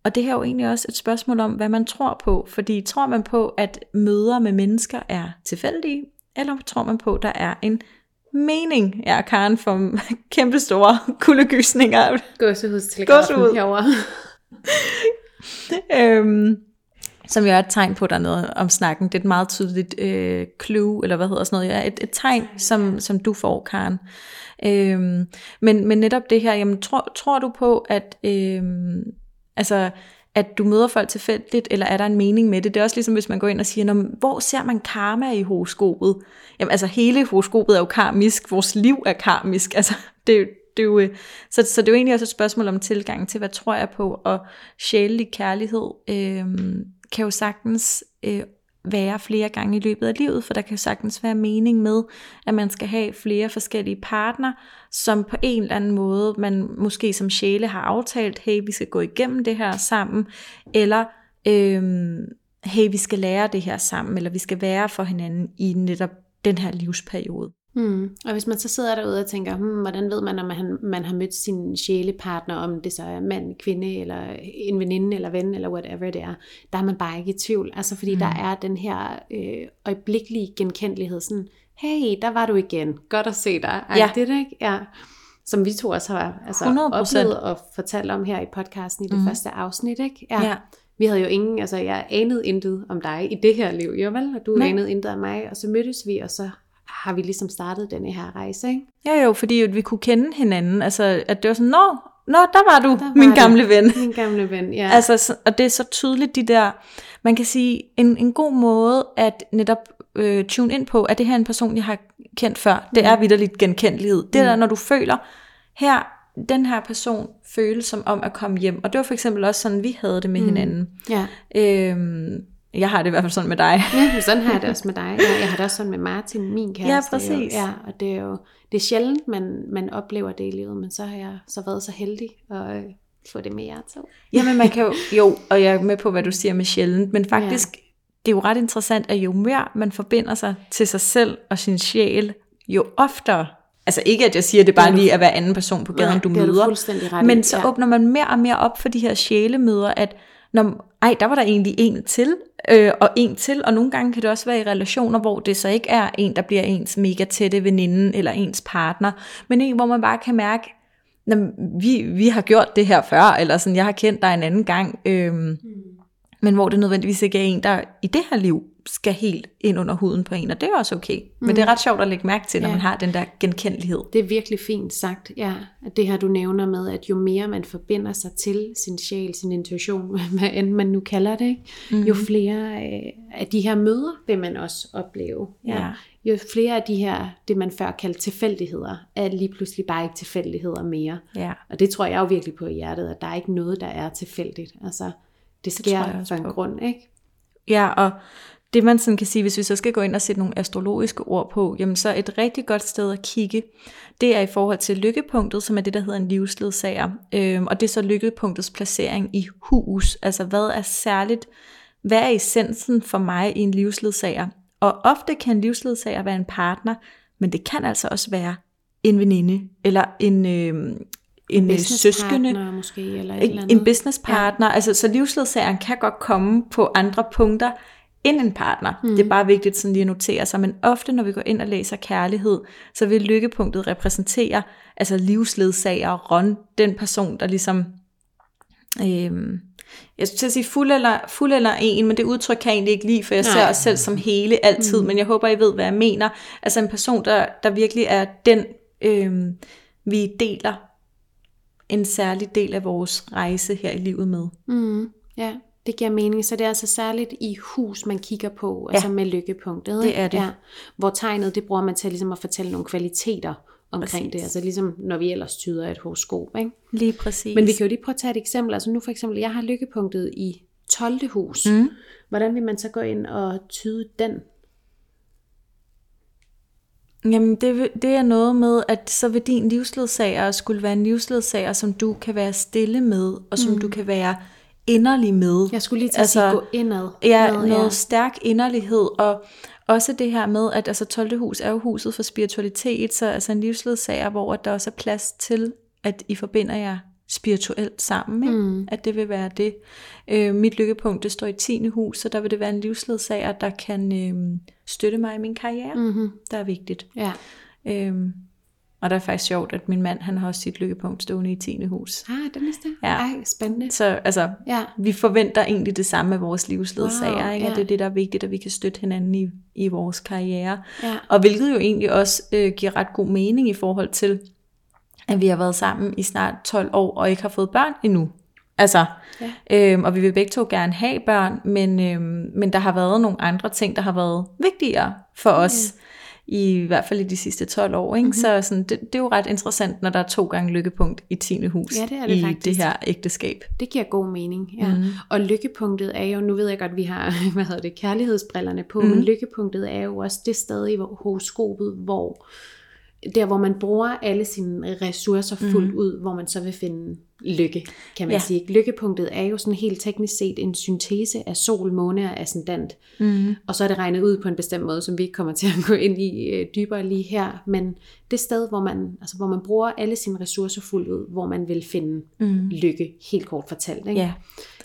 Og det her er jo egentlig også et spørgsmål om, hvad man tror på, fordi tror man på, at møder med mennesker er tilfældige, eller tror man på, at der er en mening, ja, Karen, for kæmpe store kuldegysninger. Gåsehudstelegrafen herovre. øhm, som jo er et tegn på, der er noget om snakken. Det er et meget tydeligt øh, clue, eller hvad hedder sådan noget. Ja, et, et tegn, som, som du får, Karen. Øhm, men, men netop det her, jamen, tror, tror du på, at øhm, altså, at du møder folk tilfældigt, eller er der en mening med det? Det er også ligesom, hvis man går ind og siger, hvor ser man karma i horoskopet? Jamen altså, hele horoskopet er jo karmisk, vores liv er karmisk, altså, det, det er jo, øh, så, så det er jo egentlig også et spørgsmål om tilgang til, hvad tror jeg på, og sjælelig kærlighed øh, kan jo sagtens øh, være flere gange i løbet af livet, for der kan sagtens være mening med, at man skal have flere forskellige partner, som på en eller anden måde, man måske som sjæle har aftalt, hey, vi skal gå igennem det her sammen, eller øhm, hey, vi skal lære det her sammen, eller vi skal være for hinanden i netop den her livsperiode. Mm. Og hvis man så sidder derude og tænker, hmm, hvordan ved man, om man, man har mødt sin sjælepartner, om det så er mand, kvinde, eller en veninde, eller ven, eller whatever det er, der er man bare ikke i tvivl. Altså fordi mm. der er den her øh, øjeblikkelige genkendelighed, sådan, hey, der var du igen, godt at se dig. Ej, ja. det er ikke? Ja. Som vi to også har altså, 100%. oplevet og fortalt om her i podcasten i det mm. første afsnit. Ikke? Ja. ja. Vi havde jo ingen, altså jeg anede intet om dig i det her liv, jo vel? Og du Nej. anede intet om mig, og så mødtes vi, og så har vi ligesom startet denne her rejse, ikke? Ja jo, fordi vi kunne kende hinanden, altså at det var sådan, nå, nå der var du, der var min gamle ven. Min gamle ven, ja. Altså, og det er så tydeligt, de der, man kan sige, en, en god måde at netop øh, tune ind på, at det her er en person, jeg har kendt før. Det mm. er vidderligt genkendelighed. Det mm. der, når du føler, her, den her person føles som om at komme hjem. Og det var for eksempel også sådan, vi havde det med mm. hinanden. Ja. Øhm, jeg har det i hvert fald sådan med dig. Ja, sådan har jeg det også med dig. Ja, jeg har det også sådan med Martin, min kæreste. Ja, præcis. Ja, og det er jo det er sjældent, man, man oplever det i livet, men så har jeg så været så heldig at øh, få det med jer to. Jamen man kan jo, jo, og jeg er med på, hvad du siger med sjældent, men faktisk, ja. det er jo ret interessant, at jo mere man forbinder sig til sig selv og sin sjæl, jo oftere Altså ikke, at jeg siger, at det bare lige er hver anden person på gaden, Nej, du møder. Du men så ja. åbner man mere og mere op for de her sjælemøder, at når, ej, der var der egentlig en til, øh, og en til, og nogle gange kan det også være i relationer, hvor det så ikke er en, der bliver ens mega tætte veninde, eller ens partner, men en, hvor man bare kan mærke, vi, vi har gjort det her før, eller sådan, jeg har kendt dig en anden gang, øh, mm. men hvor det nødvendigvis ikke er en, der i det her liv skal helt ind under huden på en, og det er også okay. Mm. Men det er ret sjovt at lægge mærke til, når ja. man har den der genkendelighed. Det er virkelig fint sagt, ja. At det her du nævner med, at jo mere man forbinder sig til sin sjæl, sin intuition, hvad end man nu kalder det, ikke? Mm. jo flere øh, af de her møder vil man også opleve. Ja. ja. Jo flere af de her, det man før kaldte tilfældigheder, er lige pludselig bare ikke tilfældigheder mere. Ja. Og det tror jeg jo virkelig på i hjertet, at der er ikke noget, der er tilfældigt. Altså, det sker det for en på. grund, ikke? Ja, og det man sådan kan sige, hvis vi så skal gå ind og sætte nogle astrologiske ord på, jamen så et rigtig godt sted at kigge, det er i forhold til lykkepunktet, som er det, der hedder en livsledsager. Øhm, og det er så lykkepunktets placering i hus. Altså hvad er særligt, hvad er essensen for mig i en livsledsager? Og ofte kan en livsledsager være en partner, men det kan altså også være en veninde, eller en, øh, en, en søskende, måske, eller et en, eller andet. en businesspartner. Ja. Altså, så livsledsageren kan godt komme på andre punkter, end en partner. Mm. Det er bare vigtigt sådan lige at notere sig, men ofte når vi går ind og læser kærlighed, så vil lykkepunktet repræsentere altså livsledsager, Ron, den person, der ligesom, øhm, jeg skulle til at sige fuld eller, fuld eller en, men det udtryk kan jeg egentlig ikke lide, for jeg Nej. ser os selv som hele altid, mm. men jeg håber, I ved, hvad jeg mener. Altså en person, der, der virkelig er den, øhm, vi deler en særlig del af vores rejse her i livet med. Mm. Ja, det giver mening. Så det er altså særligt i hus, man kigger på, ja. altså med lykkepunktet. Det er det. Ja. Hvor tegnet, det bruger man til ligesom at fortælle nogle kvaliteter omkring præcis. det. Altså ligesom når vi ellers tyder et horoskop. Ikke? Lige præcis. Men vi kan jo lige prøve at tage et eksempel. Altså nu for eksempel, jeg har lykkepunktet i 12. hus. Mm. Hvordan vil man så gå ind og tyde den? Jamen det, det er noget med, at så vil din livsledsager skulle være en livsledsager, som du kan være stille med, og som mm. du kan være inderlig med. Jeg skulle lige til altså, at sige, gå indad. Ja, med, noget ja. stærk inderlighed, og også det her med, at altså 12. hus er jo huset for spiritualitet, så altså en livsledsager, hvor der også er plads til, at I forbinder jer spirituelt sammen, ikke? Mm. at det vil være det. Øh, mit lykkepunkt, det står i 10. hus, så der vil det være en livsledsager, der kan øh, støtte mig i min karriere, mm-hmm. der er vigtigt. Ja. Øh, og det er faktisk sjovt, at min mand, han har også sit lykkepunkt stående i 10. hus. Ah, det er det. Ja. Ej, spændende. Så altså, ja. vi forventer egentlig det samme med vores livsledsager, wow, ikke? Ja. det er det, der er vigtigt, at vi kan støtte hinanden i, i vores karriere. Ja. Og hvilket jo egentlig også øh, giver ret god mening i forhold til, at vi har været sammen i snart 12 år, og ikke har fået børn endnu. Altså, ja. øhm, og vi vil begge to gerne have børn, men, øhm, men der har været nogle andre ting, der har været vigtigere for os. Mm i, hvert fald i de sidste 12 år. Ikke? Mm-hmm. Så sådan, det, det er jo ret interessant, når der er to gange lykkepunkt i 10. hus ja, det er det i faktisk. det her ægteskab. Det giver god mening, ja. Mm-hmm. Og lykkepunktet er jo, nu ved jeg godt, vi har hvad hedder det, kærlighedsbrillerne på, mm-hmm. men lykkepunktet er jo også det sted i horoskopet, hvor der hvor man bruger alle sine ressourcer fuldt mm. ud, hvor man så vil finde lykke, kan man ja. sige. Lykkepunktet er jo sådan helt teknisk set en syntese af sol, måne og ascendant. Mm. Og så er det regnet ud på en bestemt måde, som vi ikke kommer til at gå ind i øh, dybere lige her. Men det sted, hvor man, altså, hvor man bruger alle sine ressourcer fuldt ud, hvor man vil finde mm. lykke, helt kort fortalt. Ikke? Ja.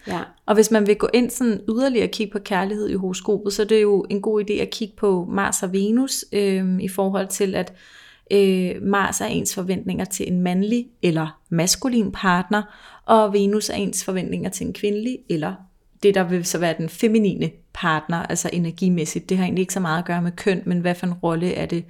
Ja. Og hvis man vil gå ind sådan yderligere og kigge på kærlighed i horoskopet, så er det jo en god idé at kigge på Mars og Venus øh, i forhold til, at øh, Mars er ens forventninger til en mandlig eller maskulin partner, og Venus er ens forventninger til en kvindelig eller det, der vil så være den feminine partner, altså energimæssigt. Det har egentlig ikke så meget at gøre med køn, men hvad for en rolle er det,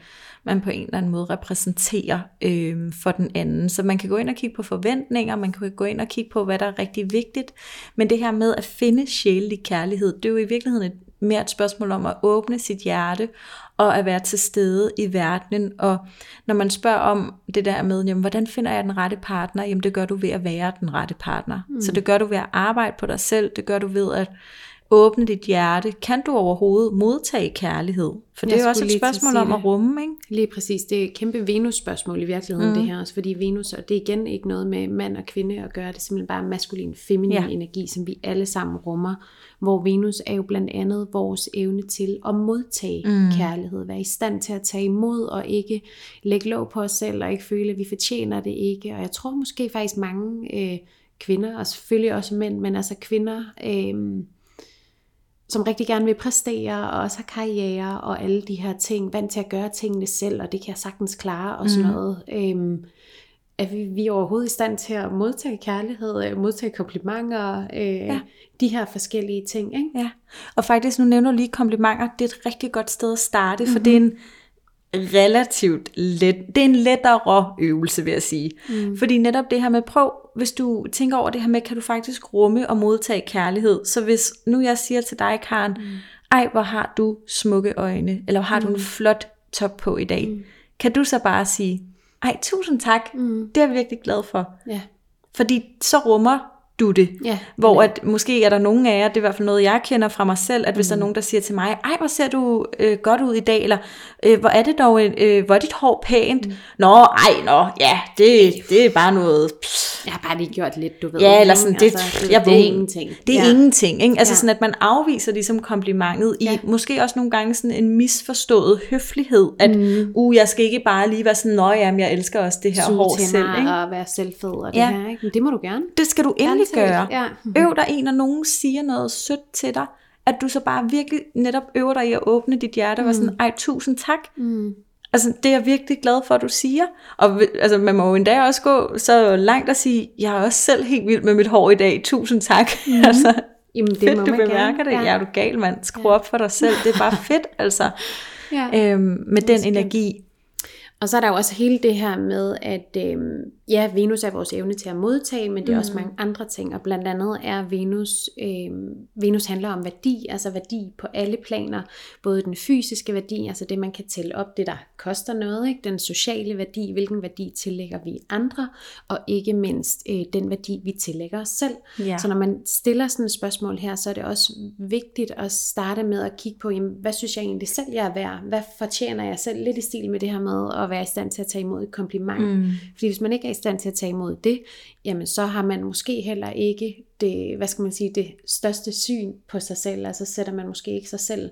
man på en eller anden måde repræsenterer øh, for den anden. Så man kan gå ind og kigge på forventninger, man kan gå ind og kigge på, hvad der er rigtig vigtigt. Men det her med at finde sjælelig kærlighed, det er jo i virkeligheden et, mere et spørgsmål om at åbne sit hjerte og at være til stede i verdenen. Og når man spørger om det der med, jamen, hvordan finder jeg den rette partner, jamen det gør du ved at være den rette partner. Mm. Så det gør du ved at arbejde på dig selv, det gør du ved at åbne dit hjerte. Kan du overhovedet modtage kærlighed? For det er jo også et spørgsmål om at rumme, ikke? Lige præcis. Det er et kæmpe Venus-spørgsmål i virkeligheden, mm. det her. Også fordi Venus, og det er igen ikke noget med mand og kvinde at gøre, det er simpelthen bare maskulin, feminin ja. energi, som vi alle sammen rummer. Hvor Venus er jo blandt andet vores evne til at modtage mm. kærlighed. Være i stand til at tage imod, og ikke lægge låg på os selv, og ikke føle, at vi fortjener det ikke. Og jeg tror måske faktisk mange øh, kvinder, og selvfølgelig også mænd, men altså kvinder... Øh, som rigtig gerne vil præstere, og også har karriere og alle de her ting, vant til at gøre tingene selv, og det kan jeg sagtens klare og sådan mm. noget. Øhm, er vi, vi er overhovedet i stand til at modtage kærlighed, øh, modtage komplimenter, øh, ja. de her forskellige ting. Ikke? Ja, og faktisk nu nævner du lige komplimenter, det er et rigtig godt sted at starte, mm-hmm. for det er en relativt let, det er en lettere øvelse, vil jeg sige. Mm. Fordi netop det her med, prøv, hvis du tænker over det her med, kan du faktisk rumme og modtage kærlighed. Så hvis nu jeg siger til dig, Karen, mm. ej, hvor har du smukke øjne, eller hvor har mm. du en mm. flot top på i dag, mm. kan du så bare sige, ej, tusind tak, mm. det er jeg virkelig glad for. Ja. Fordi så rummer du det. Ja, hvor at måske er der nogen af jer, det er i hvert fald noget, jeg kender fra mig selv, at hvis mm. der er nogen, der siger til mig, ej, hvor ser du øh, godt ud i dag, eller øh, hvor er det dog, øh, hvor er dit hår pænt? Mm. Nå, ej, nå, ja, det, det er bare noget... Pff. Jeg har bare lige gjort lidt, du ved. Ja, eller sådan, det, altså, det, jeg det er ingenting. Det er ja. ingenting, ikke? Altså ja. sådan, at man afviser ligesom komplimentet i, ja. måske også nogle gange sådan en misforstået høflighed, at, mm. uh, jeg skal ikke bare lige være sådan, nå, jamen, jeg elsker også det her Suge hår selv, ikke? og være selvfed og det ja. her, ikke? Men det må du gerne. Det skal du endelig gøre. Ja. Øv dig en, når nogen siger noget sødt til dig, at du så bare virkelig netop øver dig i at åbne dit hjerte og mm. sådan, ej, tusind tak. Mm. Altså, det er jeg virkelig glad for, at du siger. Og altså, man må jo endda også gå så langt og sige, jeg er også selv helt vild med mit hår i dag, tusind tak. Mm. altså, Jamen, det fedt, må du bemærker gerne. det. Ja. ja, er du gal, mand. Skru ja. op for dig selv. Det er bare fedt, altså. Ja. Øhm, med den energi. Og så er der jo også hele det her med, at øh, ja, Venus er vores evne til at modtage, men det er mm. også mange andre ting, og blandt andet er Venus, øh, Venus handler om værdi, altså værdi på alle planer, både den fysiske værdi, altså det man kan tælle op, det der koster noget, ikke? den sociale værdi, hvilken værdi tillægger vi andre, og ikke mindst øh, den værdi, vi tillægger os selv. Ja. Så når man stiller sådan et spørgsmål her, så er det også vigtigt at starte med at kigge på, jamen, hvad synes jeg egentlig selv, jeg er værd? Hvad fortjener jeg selv? Lidt i stil med det her med at være i stand til at tage imod et kompliment. Mm. Fordi hvis man ikke er i stand til at tage imod det, jamen så har man måske heller ikke det, hvad skal man sige, det største syn på sig selv. Altså sætter man måske ikke sig selv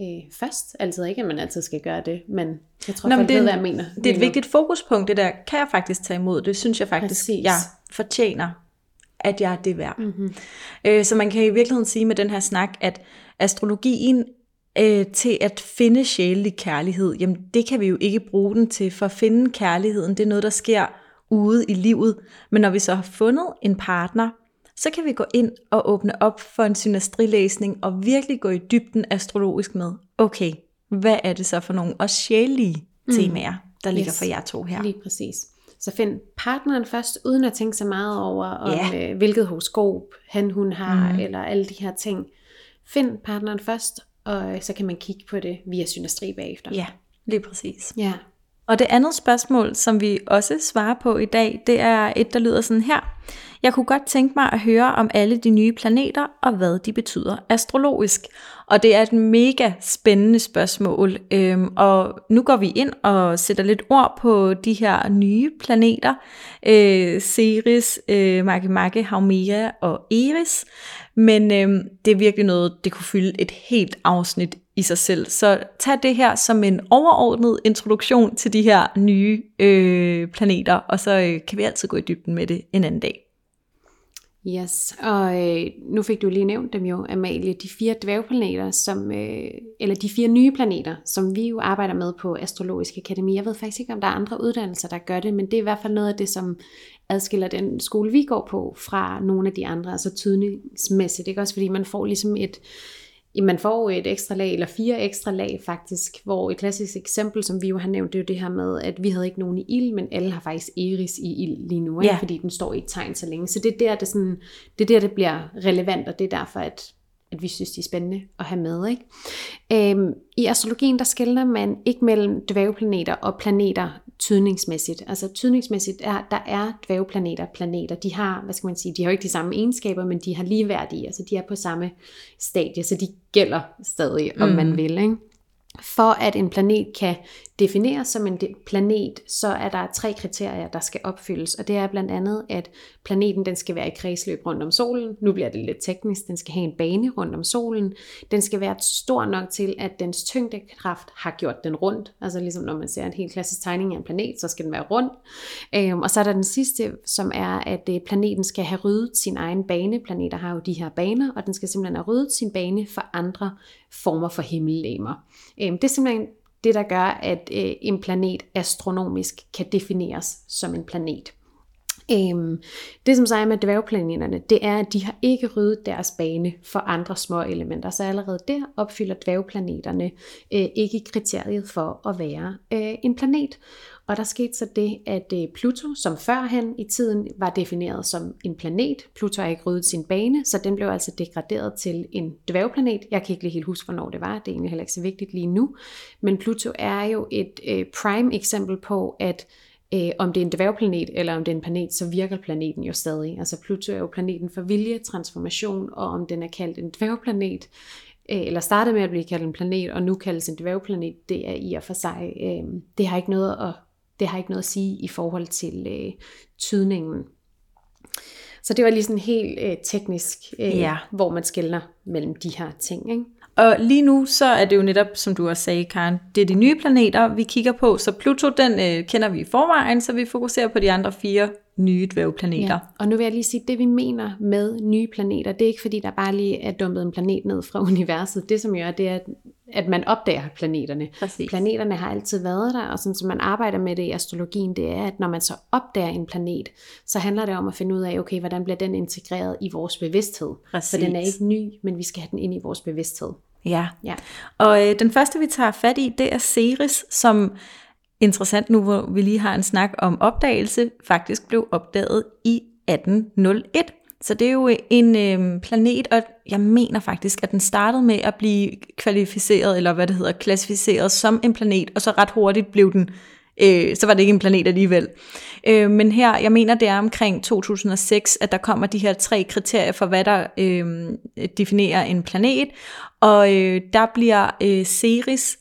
øh, først. Altid ikke, at man altid skal gøre det, men jeg tror, Nå, folk det, ved, hvad jeg mener. Det er et vigtigt fokuspunkt, det der. Kan jeg faktisk tage imod det? Synes jeg faktisk, Præcis. jeg fortjener at jeg er det værd. Mm-hmm. Øh, så man kan i virkeligheden sige med den her snak, at astrologien øh, til at finde sjælelig kærlighed, jamen det kan vi jo ikke bruge den til, for at finde kærligheden, det er noget, der sker ude i livet. Men når vi så har fundet en partner, så kan vi gå ind og åbne op for en synastrilæsning og virkelig gå i dybden astrologisk med, okay, hvad er det så for nogle også sjælige mm. temaer, der ligger yes. for jer to her? Lige præcis. Så find partneren først, uden at tænke så meget over, om, yeah. øh, hvilket horoskop han, hun har, mm. eller alle de her ting. Find partneren først, og så kan man kigge på det via synastri bagefter. Ja, lige præcis. Ja. Og det andet spørgsmål, som vi også svarer på i dag, det er et, der lyder sådan her. Jeg kunne godt tænke mig at høre om alle de nye planeter og hvad de betyder astrologisk. Og det er et mega spændende spørgsmål. Øhm, og nu går vi ind og sætter lidt ord på de her nye planeter. Øh, Ceres, øh, Makemake, Haumea og Eris. Men øhm, det er virkelig noget, det kunne fylde et helt afsnit i sig selv. Så tag det her som en overordnet introduktion til de her nye øh, planeter, og så øh, kan vi altid gå i dybden med det en anden dag. Yes, og øh, nu fik du lige nævnt dem jo, Amalie, de fire dværgplaneter, som, øh, eller de fire nye planeter, som vi jo arbejder med på Astrologisk Akademi. Jeg ved faktisk ikke, om der er andre uddannelser, der gør det, men det er i hvert fald noget af det, som adskiller den skole, vi går på, fra nogle af de andre, altså tydningsmæssigt. Ikke? Også fordi man får ligesom et, man får et ekstra lag, eller fire ekstra lag faktisk, hvor et klassisk eksempel, som vi jo har nævnt, det er jo det her med, at vi havde ikke nogen i ild, men alle har faktisk Eris i ild lige nu, ikke? Ja. fordi den står i et tegn så længe. Så det er der, det, sådan, det, er der, det bliver relevant, og det er derfor, at, at vi synes, det er spændende at have med. Ikke? Øhm, I astrologien, der skældner man ikke mellem dværgplaneter og planeter tydningsmæssigt. Altså tydningsmæssigt er, der er dværgplaneter planeter. De har, hvad skal man sige, de har jo ikke de samme egenskaber, men de har ligeværdige, altså de er på samme stadie, så de gælder stadig, om mm. man vil. Ikke? For at en planet kan defineres som en planet, så er der tre kriterier, der skal opfyldes. Og det er blandt andet, at planeten den skal være i kredsløb rundt om solen. Nu bliver det lidt teknisk. Den skal have en bane rundt om solen. Den skal være stor nok til, at dens tyngdekraft har gjort den rundt. Altså ligesom når man ser en helt klassisk tegning af en planet, så skal den være rund. Øhm, og så er der den sidste, som er, at øh, planeten skal have ryddet sin egen bane. Planeter har jo de her baner, og den skal simpelthen have ryddet sin bane for andre former for himmellegemer. Øhm, det er simpelthen det, der gør, at øh, en planet astronomisk kan defineres som en planet. Øhm, det som så er med dværgplaneterne, det er, at de har ikke ryddet deres bane for andre små elementer, så allerede der opfylder dværgplaneterne øh, ikke kriteriet for at være øh, en planet. Og der skete så det, at øh, Pluto, som førhen i tiden var defineret som en planet, Pluto har ikke ryddet sin bane, så den blev altså degraderet til en dværgplanet. Jeg kan ikke lige helt huske, hvornår det var, det er egentlig heller ikke så vigtigt lige nu. Men Pluto er jo et øh, prime eksempel på, at øh, om det er en dværgplanet eller om det er en planet, så virker planeten jo stadig. Altså Pluto er jo planeten for vilje, transformation, og om den er kaldt en dværgplanet, øh, eller startede med at blive kaldt en planet, og nu kaldes en dværgplanet, det er i og for sig, øh, det har ikke noget at det har ikke noget at sige i forhold til øh, tydningen. Så det var lige sådan helt øh, teknisk, øh, ja. hvor man skældner mellem de her ting. Ikke? Og lige nu, så er det jo netop, som du også sagde, Karen, det er de nye planeter, vi kigger på. Så Pluto, den øh, kender vi i forvejen, så vi fokuserer på de andre fire nye dværgplaneter. Ja. Og nu vil jeg lige sige, det vi mener med nye planeter, det er ikke fordi, der bare lige er dumpet en planet ned fra universet. Det som gør, det er, at man opdager planeterne. Præcis. Planeterne har altid været der, og sådan som man arbejder med det i astrologien, det er, at når man så opdager en planet, så handler det om at finde ud af, okay, hvordan bliver den integreret i vores bevidsthed. Præcis. Så den er ikke ny, men vi skal have den ind i vores bevidsthed. Ja, ja. og øh, den første vi tager fat i, det er Ceres, som interessant nu, hvor vi lige har en snak om opdagelse, faktisk blev opdaget i 1801. Så det er jo en øh, planet, og jeg mener faktisk, at den startede med at blive kvalificeret, eller hvad det hedder, klassificeret som en planet, og så ret hurtigt blev den, øh, så var det ikke en planet alligevel. Øh, men her, jeg mener, det er omkring 2006, at der kommer de her tre kriterier for, hvad der øh, definerer en planet, og øh, der bliver øh, Ceres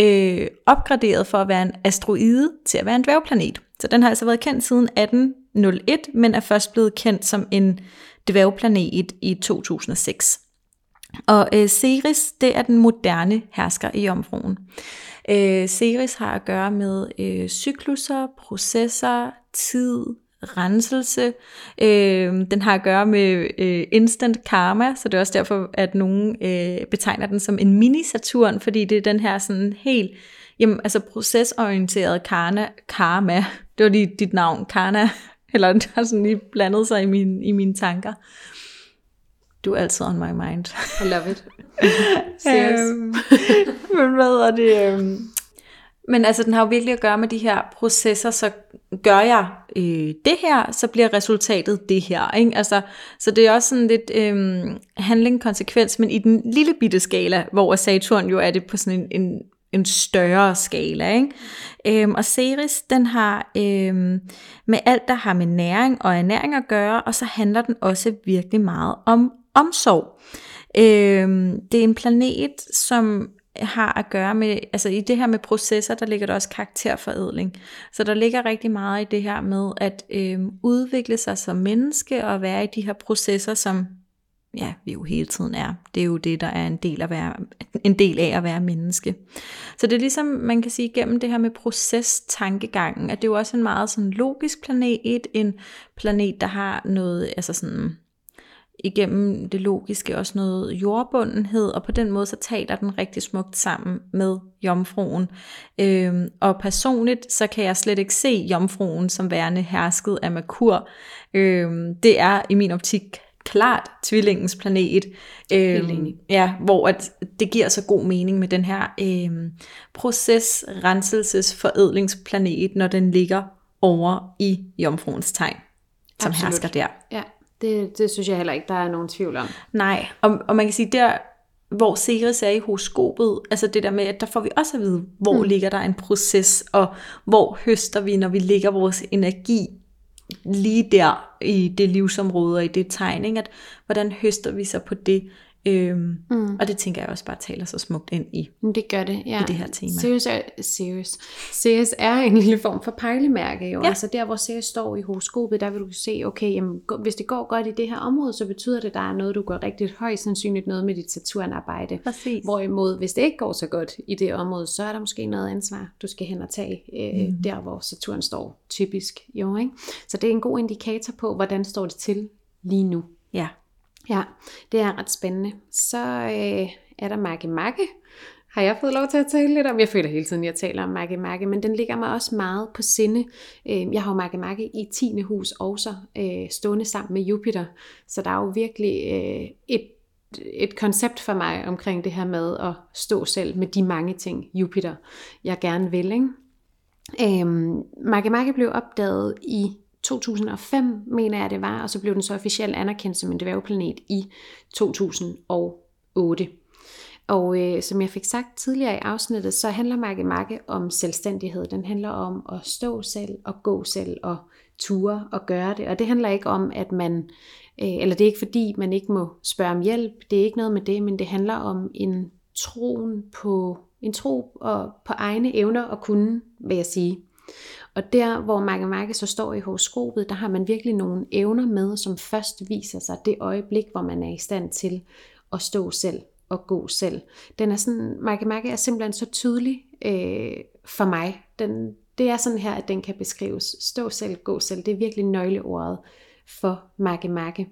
øh, opgraderet for at være en asteroide til at være en dværgplanet. Så den har altså været kendt siden 1801, men er først blevet kendt som en dværgplanet i 2006. Og øh, Ceres, det er den moderne hersker i omfruen. Øh, Ceres har at gøre med øh, cykluser, processer, tid, renselse. Øh, den har at gøre med øh, instant karma, så det er også derfor, at nogen øh, betegner den som en mini-Saturn, fordi det er den her sådan helt, jamen altså procesorienteret karma, karma. Det var lige dit navn, Karna, eller det har sådan lige blandet sig i, min, i mine tanker. Du er altid on my mind. I love it. øhm, men hvad er det? Øhm, men altså, den har jo virkelig at gøre med de her processer, så gør jeg øh, det her, så bliver resultatet det her. Ikke? Altså, så det er også sådan lidt øh, handling-konsekvens, men i den lille bitte skala, hvor Saturn jo er det på sådan en, en en større skala. Ikke? Øhm, og Ceres, den har øhm, med alt, der har med næring og ernæring at gøre, og så handler den også virkelig meget om omsorg. Øhm, det er en planet, som har at gøre med, altså i det her med processer, der ligger der også karakterforædling. Så der ligger rigtig meget i det her med at øhm, udvikle sig som menneske og være i de her processer, som ja, vi jo hele tiden er. Det er jo det, der er en del, at være, en del af at være menneske. Så det er ligesom, man kan sige, gennem det her med proces-tankegangen, at det er jo også en meget sådan logisk planet, en planet, der har noget, altså sådan, igennem det logiske også noget jordbundenhed, og på den måde så taler den rigtig smukt sammen med jomfruen. Øhm, og personligt så kan jeg slet ikke se jomfruen som værende hersket af Merkur. Øhm, det er i min optik klart tvillingens planet, øhm, ja, hvor at det giver så god mening med den her øhm, proces, renselses, forædlingsplanet, når den ligger over i jomfruens tegn, som Absolut. hersker der. Ja. Det, det synes jeg heller ikke, der er nogen tvivl om. Nej, og, og man kan sige, der hvor Ceres er i horoskopet, altså det der med, at der får vi også at vide, hvor mm. ligger der en proces, og hvor høster vi, når vi lægger vores energi lige der i det livsområde og i det tegning, at hvordan høster vi så på det, Øhm, mm. Og det tænker jeg også bare taler så smukt ind i. Det gør det, ja. I det her tema. Sirius er, Sirius. Sirius er en lille form for pejlemærke jo. Ja. Altså der, hvor Sirius står i horoskopet, der vil du se, okay, jamen, hvis det går godt i det her område, så betyder det, at der er noget, du går rigtig højst sandsynligt noget med dit Saturn-arbejde. Præcis. Hvorimod, hvis det ikke går så godt i det område, så er der måske noget ansvar, du skal hen og tage øh, mm. der, hvor Saturn står typisk. Jo, ikke? Så det er en god indikator på, hvordan står det til lige nu. Ja. Ja, det er ret spændende. Så øh, er der Makke Makke, Har jeg fået lov til at tale lidt om? Jeg føler hele tiden, at jeg taler om Makke Makke, men den ligger mig også meget på sinde. Øh, jeg har jo Makke Makke i 10. hus også, øh, stående sammen med Jupiter. Så der er jo virkelig øh, et et koncept for mig omkring det her med at stå selv med de mange ting, Jupiter, jeg gerne vil. Ikke? Øhm, Makke Makke blev opdaget i 2005, mener jeg det var, og så blev den så officielt anerkendt som en dværgplanet i 2008. Og øh, som jeg fik sagt tidligere i afsnittet, så handler Marke Marke om selvstændighed. Den handler om at stå selv og gå selv og ture og gøre det. Og det handler ikke om, at man, øh, eller det er ikke fordi, man ikke må spørge om hjælp. Det er ikke noget med det, men det handler om en troen på, en tro og på egne evner og kunne, vil jeg sige. Og der, hvor Marke Marke så står i horoskopet, der har man virkelig nogle evner med, som først viser sig det øjeblik, hvor man er i stand til at stå selv og gå selv. Den er sådan, Marke Marke er simpelthen så tydelig øh, for mig. Den, det er sådan her, at den kan beskrives. Stå selv, gå selv. Det er virkelig nøgleordet for Makke Makke.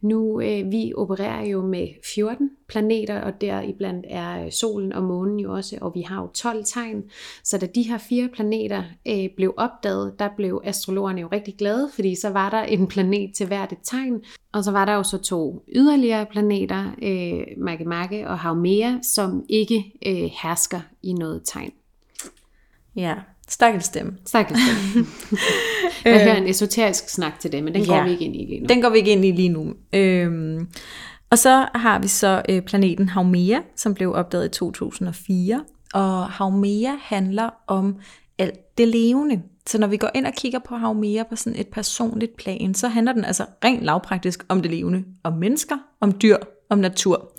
Nu, øh, vi opererer jo med 14 planeter, og der iblandt er øh, solen og månen jo også, og vi har jo 12 tegn. Så da de her fire planeter øh, blev opdaget, der blev astrologerne jo rigtig glade, fordi så var der en planet til hvert et tegn. Og så var der jo så to yderligere planeter, øh, Makke Makke og Haumea, som ikke øh, hersker i noget tegn. Ja, Stakkels stemme. Stakkels stemme. Jeg hører en esoterisk snak til det, men den ja, går vi ikke ind i lige nu. Den går vi ikke ind i lige nu. Øhm, og så har vi så øh, planeten Haumea, som blev opdaget i 2004. Og Haumea handler om alt det levende. Så når vi går ind og kigger på Haumea på sådan et personligt plan, så handler den altså rent lavpraktisk om det levende. Om mennesker, om dyr, om natur.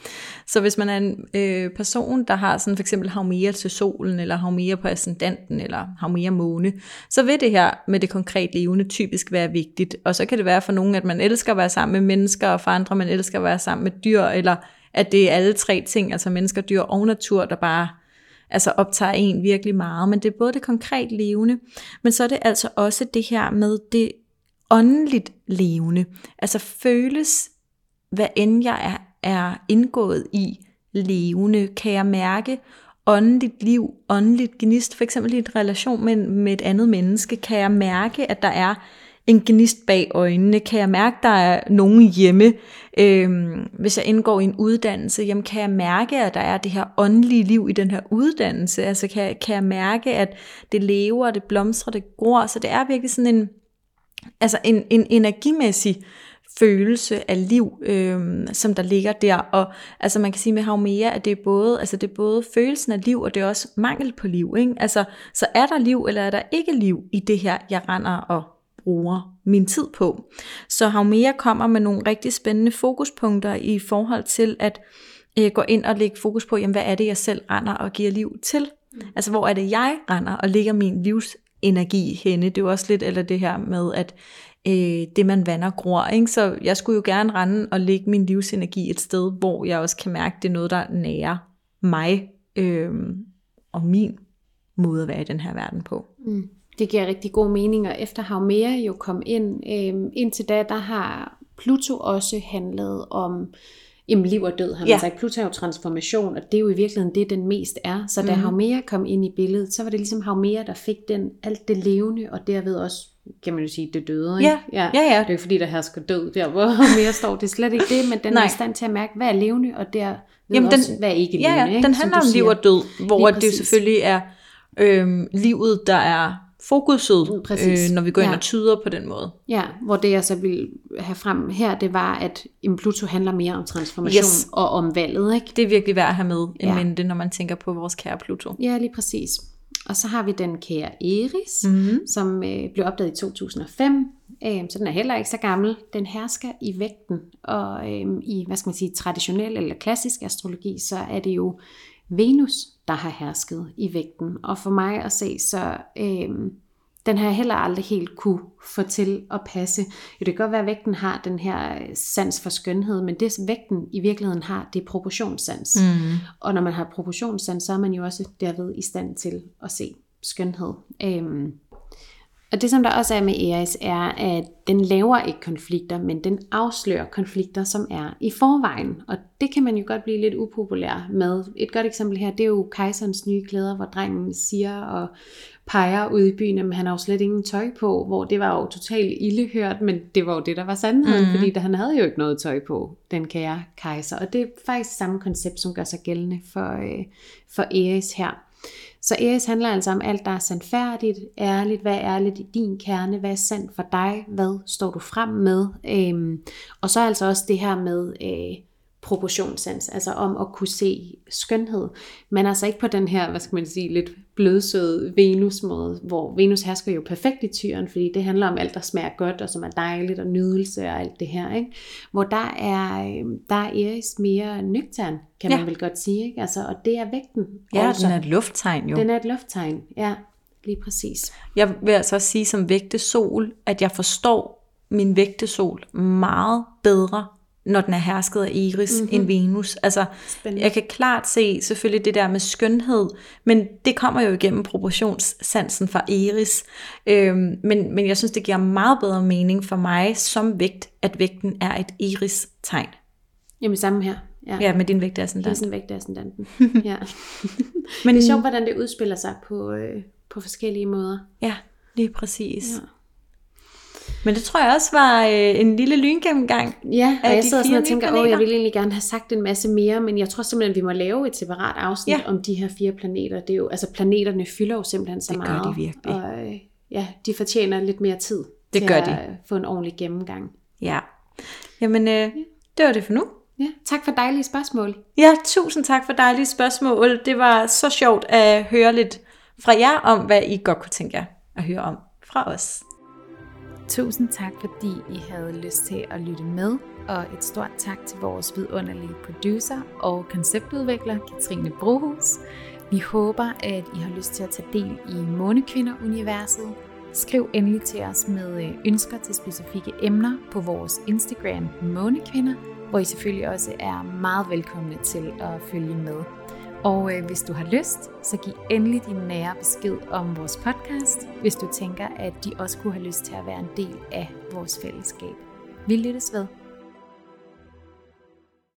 Så hvis man er en øh, person, der har sådan for eksempel mere til solen, eller mere på ascendanten, eller mere måne, så vil det her med det konkret levende typisk være vigtigt. Og så kan det være for nogen, at man elsker at være sammen med mennesker, og for andre, man elsker at være sammen med dyr, eller at det er alle tre ting, altså mennesker, dyr og natur, der bare altså optager en virkelig meget. Men det er både det konkret levende, men så er det altså også det her med det åndeligt levende. Altså føles, hvad end jeg er, er indgået i levende? Kan jeg mærke åndeligt liv, åndeligt gnist, for eksempel i en relation med, med et andet menneske? Kan jeg mærke, at der er en gnist bag øjnene? Kan jeg mærke, at der er nogen hjemme? Øhm, hvis jeg indgår i en uddannelse, jamen kan jeg mærke, at der er det her åndelige liv i den her uddannelse? Altså kan, kan jeg mærke, at det lever, det blomstrer, det gror? Så det er virkelig sådan en, altså en, en energimæssig følelse af liv, øh, som der ligger der. Og altså man kan sige med Haumea, at det er både, altså det er både følelsen af liv, og det er også mangel på liv. Ikke? Altså, så er der liv, eller er der ikke liv i det her, jeg render og bruger min tid på. Så Haumea kommer med nogle rigtig spændende fokuspunkter i forhold til at øh, gå ind og lægge fokus på, jamen, hvad er det, jeg selv render og giver liv til? Mm. Altså, hvor er det, jeg render og lægger min livsenergi henne? Det er jo også lidt eller det her med, at øh, det man vander gror. Ikke? Så jeg skulle jo gerne rende og lægge min livsenergi et sted, hvor jeg også kan mærke, at det er noget, der nærer mig øh, og min måde at være i den her verden på. Mm. Det giver rigtig god mening, og efter Haumea jo kom ind, øh, indtil da, der har Pluto også handlet om jamen, liv og død, har man ja. sagt. Pluto er jo transformation, og det er jo i virkeligheden det, den mest er. Så da mm. Haumea kom ind i billedet, så var det ligesom Haumea, der fik den, alt det levende, og derved også kan man jo sige, det døde. Ikke? Ja. Ja. ja, ja. Det er jo fordi, der hersker død der, hvor mere står. Det er slet ikke det, men den Nej. er i stand til at mærke, hvad er levende, og der Jamen, også, den, hvad er ikke levende. Ja, ja. Ikke? den handler om liv og død, hvor det selvfølgelig er øhm, livet, der er fokuset, mm, øh, når vi går ind ja. og tyder på den måde. Ja, hvor det jeg så vil have frem her, det var, at Pluto handler mere om transformation yes. og om valget. Ikke? Det er virkelig værd at have med ja. mente, når man tænker på vores kære Pluto. Ja, lige præcis. Og så har vi den kære Eris, mm-hmm. som øh, blev opdaget i 2005. Øh, så den er heller ikke så gammel. Den hersker i vægten, og øh, i, hvad skal man sige, traditionel eller klassisk astrologi, så er det jo Venus, der har hersket i vægten. Og for mig at se, så øh, den har jeg heller aldrig helt kunne få til at passe. Jo, det kan godt være, at vægten har den her sans for skønhed, men det vægten i virkeligheden har, det er proportionssans. Mm. Og når man har proportionssans, så er man jo også derved i stand til at se skønhed. Øh, og det som der også er med Eris er, at den laver ikke konflikter, men den afslører konflikter, som er i forvejen. Og det kan man jo godt blive lidt upopulær med. Et godt eksempel her, det er jo kejserens nye klæder, hvor drengen siger og peger ud i byen, at han har jo slet ingen tøj på, hvor det var jo totalt ildehørt, men det var jo det, der var sandheden, mm. fordi han havde jo ikke noget tøj på, den kære kejser. Og det er faktisk samme koncept, som gør sig gældende for, øh, for Eris her. Så Eris handler altså om alt, der er sandfærdigt, ærligt, hvad er ærligt i din kerne, hvad er sandt for dig, hvad står du frem med. Øhm, og så altså også det her med øh, proportionssans, altså om at kunne se skønhed, men altså ikke på den her, hvad skal man sige, lidt blødsøde Venus-måde, hvor Venus hersker jo perfekt i tyren, fordi det handler om alt, der smager godt, og som er dejligt, og nydelse og alt det her, ikke? hvor der er, øhm, der er Eris mere nøgtern, kan ja. man vel godt sige, ikke? Altså, og det er vægten. Ja, også. den er et lufttegn jo. Den er et lufttegn, ja, lige præcis. Jeg vil altså også sige som vægte sol, at jeg forstår min vægte sol meget bedre når den er hersket af Iris mm-hmm. end Venus. Altså, Spændende. jeg kan klart se selvfølgelig det der med skønhed, men det kommer jo igennem proportionssansen fra Iris. Øhm, men, men jeg synes, det giver meget bedre mening for mig som vægt, at vægten er et Iris-tegn. Jamen samme her. Ja, ja med din vægt er sådan Det er sådan vægt ascendanten. ja. men det er sjovt, hvordan det udspiller sig på, øh, på forskellige måder. Ja, lige præcis. Ja. Men det tror jeg også var øh, en lille lyngennemgang. Ja, og jeg sidder sådan og tænker, åh, jeg ville egentlig gerne have sagt en masse mere, men jeg tror simpelthen, vi må lave et separat afsnit ja. om de her fire planeter. Det er jo, altså planeterne fylder jo simpelthen så det meget. Det gør de virkelig. Og øh, ja, de fortjener lidt mere tid det til gør at de. få en ordentlig gennemgang. Ja. Jamen, øh, det var det for nu. Ja, tak for dejlige spørgsmål. Ja, tusind tak for dejlige spørgsmål. Det var så sjovt at høre lidt fra jer om, hvad I godt kunne tænke jer at høre om fra os. Tusind tak, fordi I havde lyst til at lytte med, og et stort tak til vores vidunderlige producer og konceptudvikler, Katrine Brohus. Vi håber, at I har lyst til at tage del i Månekvinder-universet. Skriv endelig til os med øh, ønsker til specifikke emner på vores Instagram Månekvinder, hvor I selvfølgelig også er meget velkomne til at følge med. Og øh, hvis du har lyst, så giv endelig din nære besked om vores podcast, hvis du tænker, at de også kunne have lyst til at være en del af vores fællesskab. Vi lyttes ved.